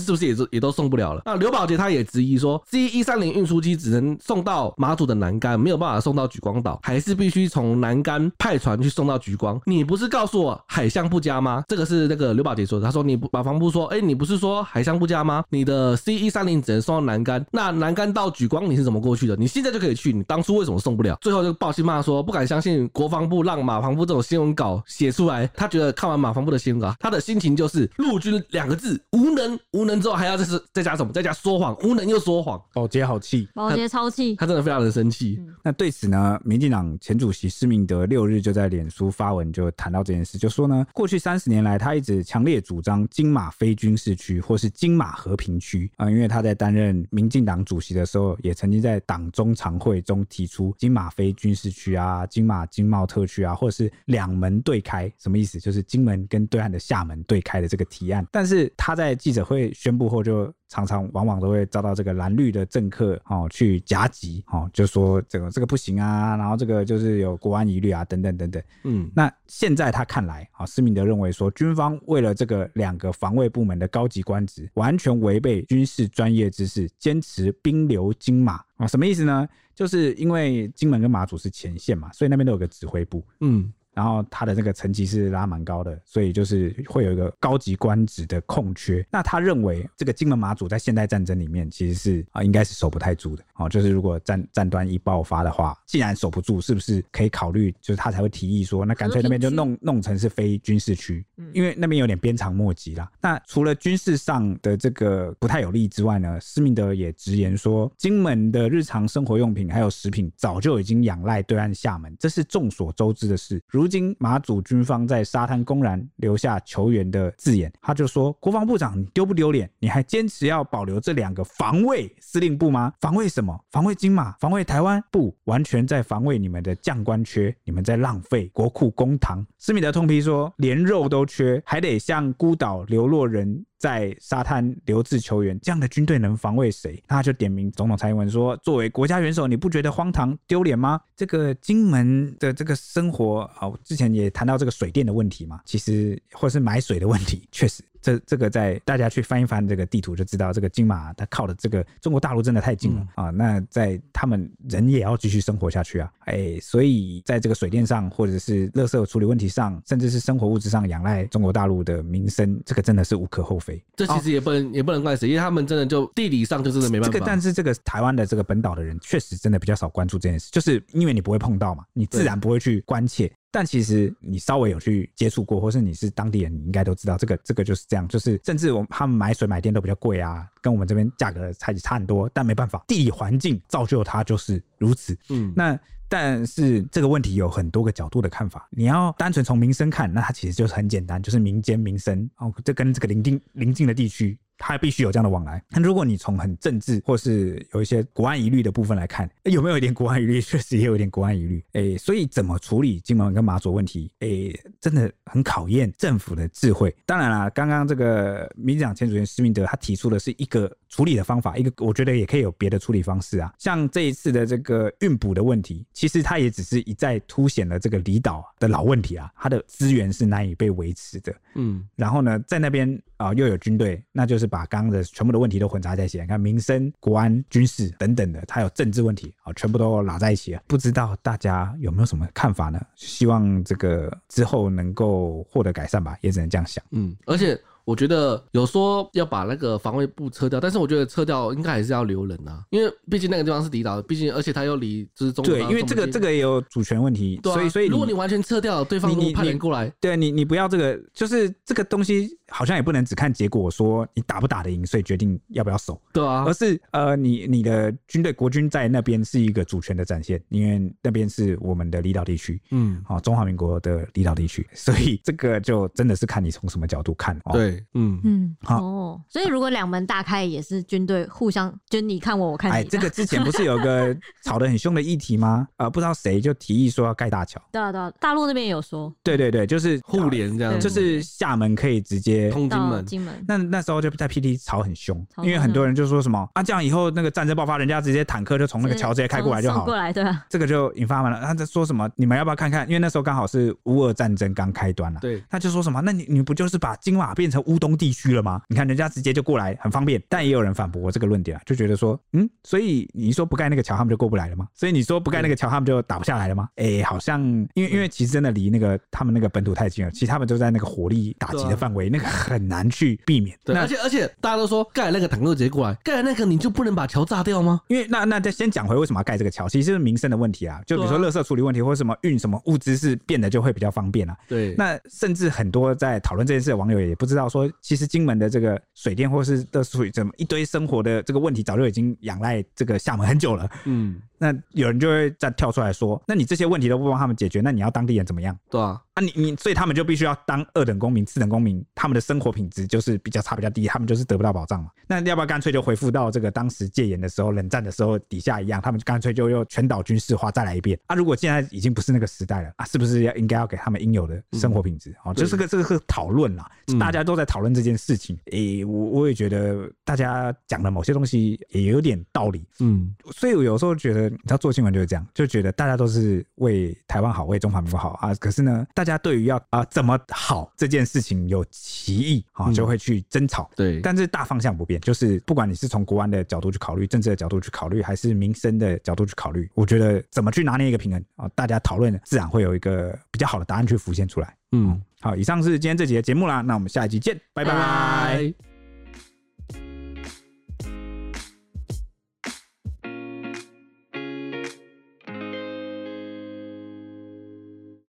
[SPEAKER 3] 是不是也是也都送不了了？那刘宝杰他也质疑说，C 一三零运输机只能送到马祖的南竿，没有办法送到莒光岛，还是必须从南竿派船去送到莒光？你不是告诉我海象不佳吗？这个是那个刘宝杰说的，他说你马防部说，哎、你不是说海象不佳吗？你的 C 一三零只能送到南竿，那南竿到莒光你是怎么过去的？你现在就可以去，你当初为什么送不了？最后就爆气骂说，不敢相信国防部让马防部这种新闻稿写出来，他觉得看完马防部的新闻稿，他的心情就是陆军两个字无能，无能之后还要再是再加什么？再加说谎，无能又说谎。
[SPEAKER 1] 保洁好气，
[SPEAKER 2] 保洁超气，
[SPEAKER 3] 他真的非常的生气。
[SPEAKER 1] 嗯、那对此呢，民进党前主席施明德六日就在脸书发文，就谈到这件事，就说呢，过去三十年来，他一直强烈主张金马非军事区或是金马和平区啊，因为他在担任民进党主席的时候，也曾经在党中常会中提出金马非军事区啊，金马经贸特区啊，或者是两门对开，什么意思？就是金门跟对岸的厦门对开的这个提案。但是他在记者会宣布后，就常常往往都会遭到这个蓝绿的政客哦去夹击哦，就说这个这个不行啊，然后这个就是有国安疑虑啊，等等等等。嗯，那现在他看来啊，施明德认为说，军方为了这个两个防卫部门的高级官职，完全违背军事专业知识，坚持兵流金马啊，什么意思呢？就是因为金门跟马祖是前线嘛，所以那边都有个指挥部。嗯。然后他的那个层级是拉蛮高的，所以就是会有一个高级官职的空缺。那他认为这个金门马祖在现代战争里面其实是啊，应该是守不太住的。哦，就是如果战战端一爆发的话，既然守不住，是不是可以考虑？就是他才会提议说，那干脆那边就弄弄成是非军事区，因为那边有点鞭长莫及啦。那除了军事上的这个不太有利之外呢，施明德也直言说，金门的日常生活用品还有食品早就已经仰赖对岸厦门，这是众所周知的事。如如今马祖军方在沙滩公然留下球员的字眼，他就说：“国防部长，你丢不丢脸？你还坚持要保留这两个防卫司令部吗？防卫什么？防卫金马？防卫台湾？不，完全在防卫你们的将官缺，你们在浪费国库公堂。”斯密德通批说：“连肉都缺，还得向孤岛流落人。”在沙滩留置球员，这样的军队能防卫谁？他就点名总统蔡英文说：“作为国家元首，你不觉得荒唐丢脸吗？”这个金门的这个生活啊，之前也谈到这个水电的问题嘛，其实或是买水的问题，确实。这这个在大家去翻一翻这个地图就知道，这个金马它靠的这个中国大陆真的太近了、嗯、啊！那在他们人也要继续生活下去啊！哎，所以在这个水电上，或者是垃圾处理问题上，甚至是生活物质上仰赖中国大陆的民生，这个真的是无可厚非。
[SPEAKER 3] 这其实也不能、哦、也不能怪谁，因为他们真的就地理上就真的没办法。
[SPEAKER 1] 这个但是这个台湾的这个本岛的人确实真的比较少关注这件事，就是因为你不会碰到嘛，你自然不会去关切。但其实你稍微有去接触过，或是你是当地人，你应该都知道这个这个就是这样，就是甚至我他们买水买电都比较贵啊，跟我们这边价格差差很多。但没办法，地理环境造就它就是如此。嗯，那但是这个问题有很多个角度的看法。你要单纯从民生看，那它其实就是很简单，就是民间民生哦，这跟这个邻近邻近的地区。它必须有这样的往来。那如果你从很政治或是有一些国安疑虑的部分来看，有没有一点国安疑虑？确实也有一点国安疑虑。诶，所以怎么处理金门跟马祖问题？诶，真的很考验政府的智慧。当然啦，刚刚这个民进党前主席施明德他提出的是一个处理的方法，一个我觉得也可以有别的处理方式啊。像这一次的这个运补的问题，其实它也只是一再凸显了这个离岛的老问题啊，它的资源是难以被维持的。嗯，然后呢，在那边啊又有军队，那就是。把刚刚的全部的问题都混杂在一起，你看民生、国安、军事等等的，它有政治问题啊，全部都拉在一起了。不知道大家有没有什么看法呢？希望这个之后能够获得改善吧，也只能这样想。
[SPEAKER 3] 嗯，而且。我觉得有说要把那个防卫部撤掉，但是我觉得撤掉应该还是要留人啊，因为毕竟那个地方是离岛，毕竟而且它又离就是中国。
[SPEAKER 1] 对，因为这个这个也有主权问题，
[SPEAKER 3] 对啊、
[SPEAKER 1] 所以所以
[SPEAKER 3] 如果你完全撤掉，对方派人过来，
[SPEAKER 1] 对你你不要这个，就是这个东西好像也不能只看结果，说你打不打得赢，所以决定要不要守，
[SPEAKER 3] 对啊，
[SPEAKER 1] 而是呃你你的军队国军在那边是一个主权的展现，因为那边是我们的离岛地区，嗯，好，中华民国的离岛地区，所以这个就真的是看你从什么角度看，
[SPEAKER 3] 哦对，嗯嗯。
[SPEAKER 2] 好。哦，所以如果两门大开，也是军队互相就你看我，我看你。
[SPEAKER 1] 哎，这个之前不是有个吵得很凶的议题吗？啊、呃，不知道谁就提议说要盖大桥。
[SPEAKER 2] 对啊，对啊，大陆那边也有说。
[SPEAKER 1] 对对对，就是
[SPEAKER 3] 互联这样，
[SPEAKER 1] 就是厦门可以直接
[SPEAKER 3] 通金门。
[SPEAKER 2] 金门。
[SPEAKER 1] 那那时候就在 PT 吵很凶，因为很多人就说什么啊，这样以后那个战争爆发，人家直接坦克就从那个桥直接开过来就好了。
[SPEAKER 2] 过来对啊。
[SPEAKER 1] 这个就引发完了，他在说什么？你们要不要看看？因为那时候刚好是乌俄战争刚开端了。
[SPEAKER 3] 对。
[SPEAKER 1] 他就说什么？那你你不就是把金马变成乌东地区了吗？你看人家直接就过来，很方便。但也有人反驳我这个论点啊，就觉得说，嗯，所以你说不盖那个桥，他们就过不来了吗？所以你说不盖那个桥，他们就打不下来了吗？哎、欸，好像因为因为其实真的离那个他们那个本土太近了，其实他们都在那个火力打击的范围，那个很难去避免。
[SPEAKER 3] 对，而且而且大家都说盖那个坦克直接过来，盖那个你就不能把桥炸掉吗？
[SPEAKER 1] 因为那那再先讲回为什么要盖这个桥，其实是民生的问题啊，就比如说垃圾处理问题或者什么运什么物资是变得就会比较方便啊。
[SPEAKER 3] 对，
[SPEAKER 1] 那甚至很多在讨论这件事的网友也不知道说，其实金门的这个水电或是的属于怎么一堆生活的这个问题，早就已经仰赖这个厦门很久了。嗯。那有人就会再跳出来说，那你这些问题都不帮他们解决，那你要当地人怎么样？
[SPEAKER 3] 对啊，
[SPEAKER 1] 啊你你所以他们就必须要当二等公民、次等公民，他们的生活品质就是比较差、比较低，他们就是得不到保障嘛。那要不要干脆就回复到这个当时戒严的时候、冷战的时候底下一样，他们干脆就又全岛军事化再来一遍？啊，如果现在已经不是那个时代了啊，是不是要应该要给他们应有的生活品质？哦、嗯，就是个这个是讨论啦，大家都在讨论这件事情。诶、欸，我我也觉得大家讲的某些东西也有点道理。嗯，所以我有时候觉得，你知道做新闻就是。这样就觉得大家都是为台湾好，为中华民国好啊。可是呢，大家对于要啊怎么好这件事情有歧义啊，就会去争吵。嗯、对，但是大方向不变，就是不管你是从国安的角度去考虑，政治的角度去考虑，还是民生的角度去考虑，我觉得怎么去拿捏一个平衡啊，大家讨论自然会有一个比较好的答案去浮现出来。嗯，好，以上是今天这集的节目啦，那我们下一集见，拜拜。拜拜。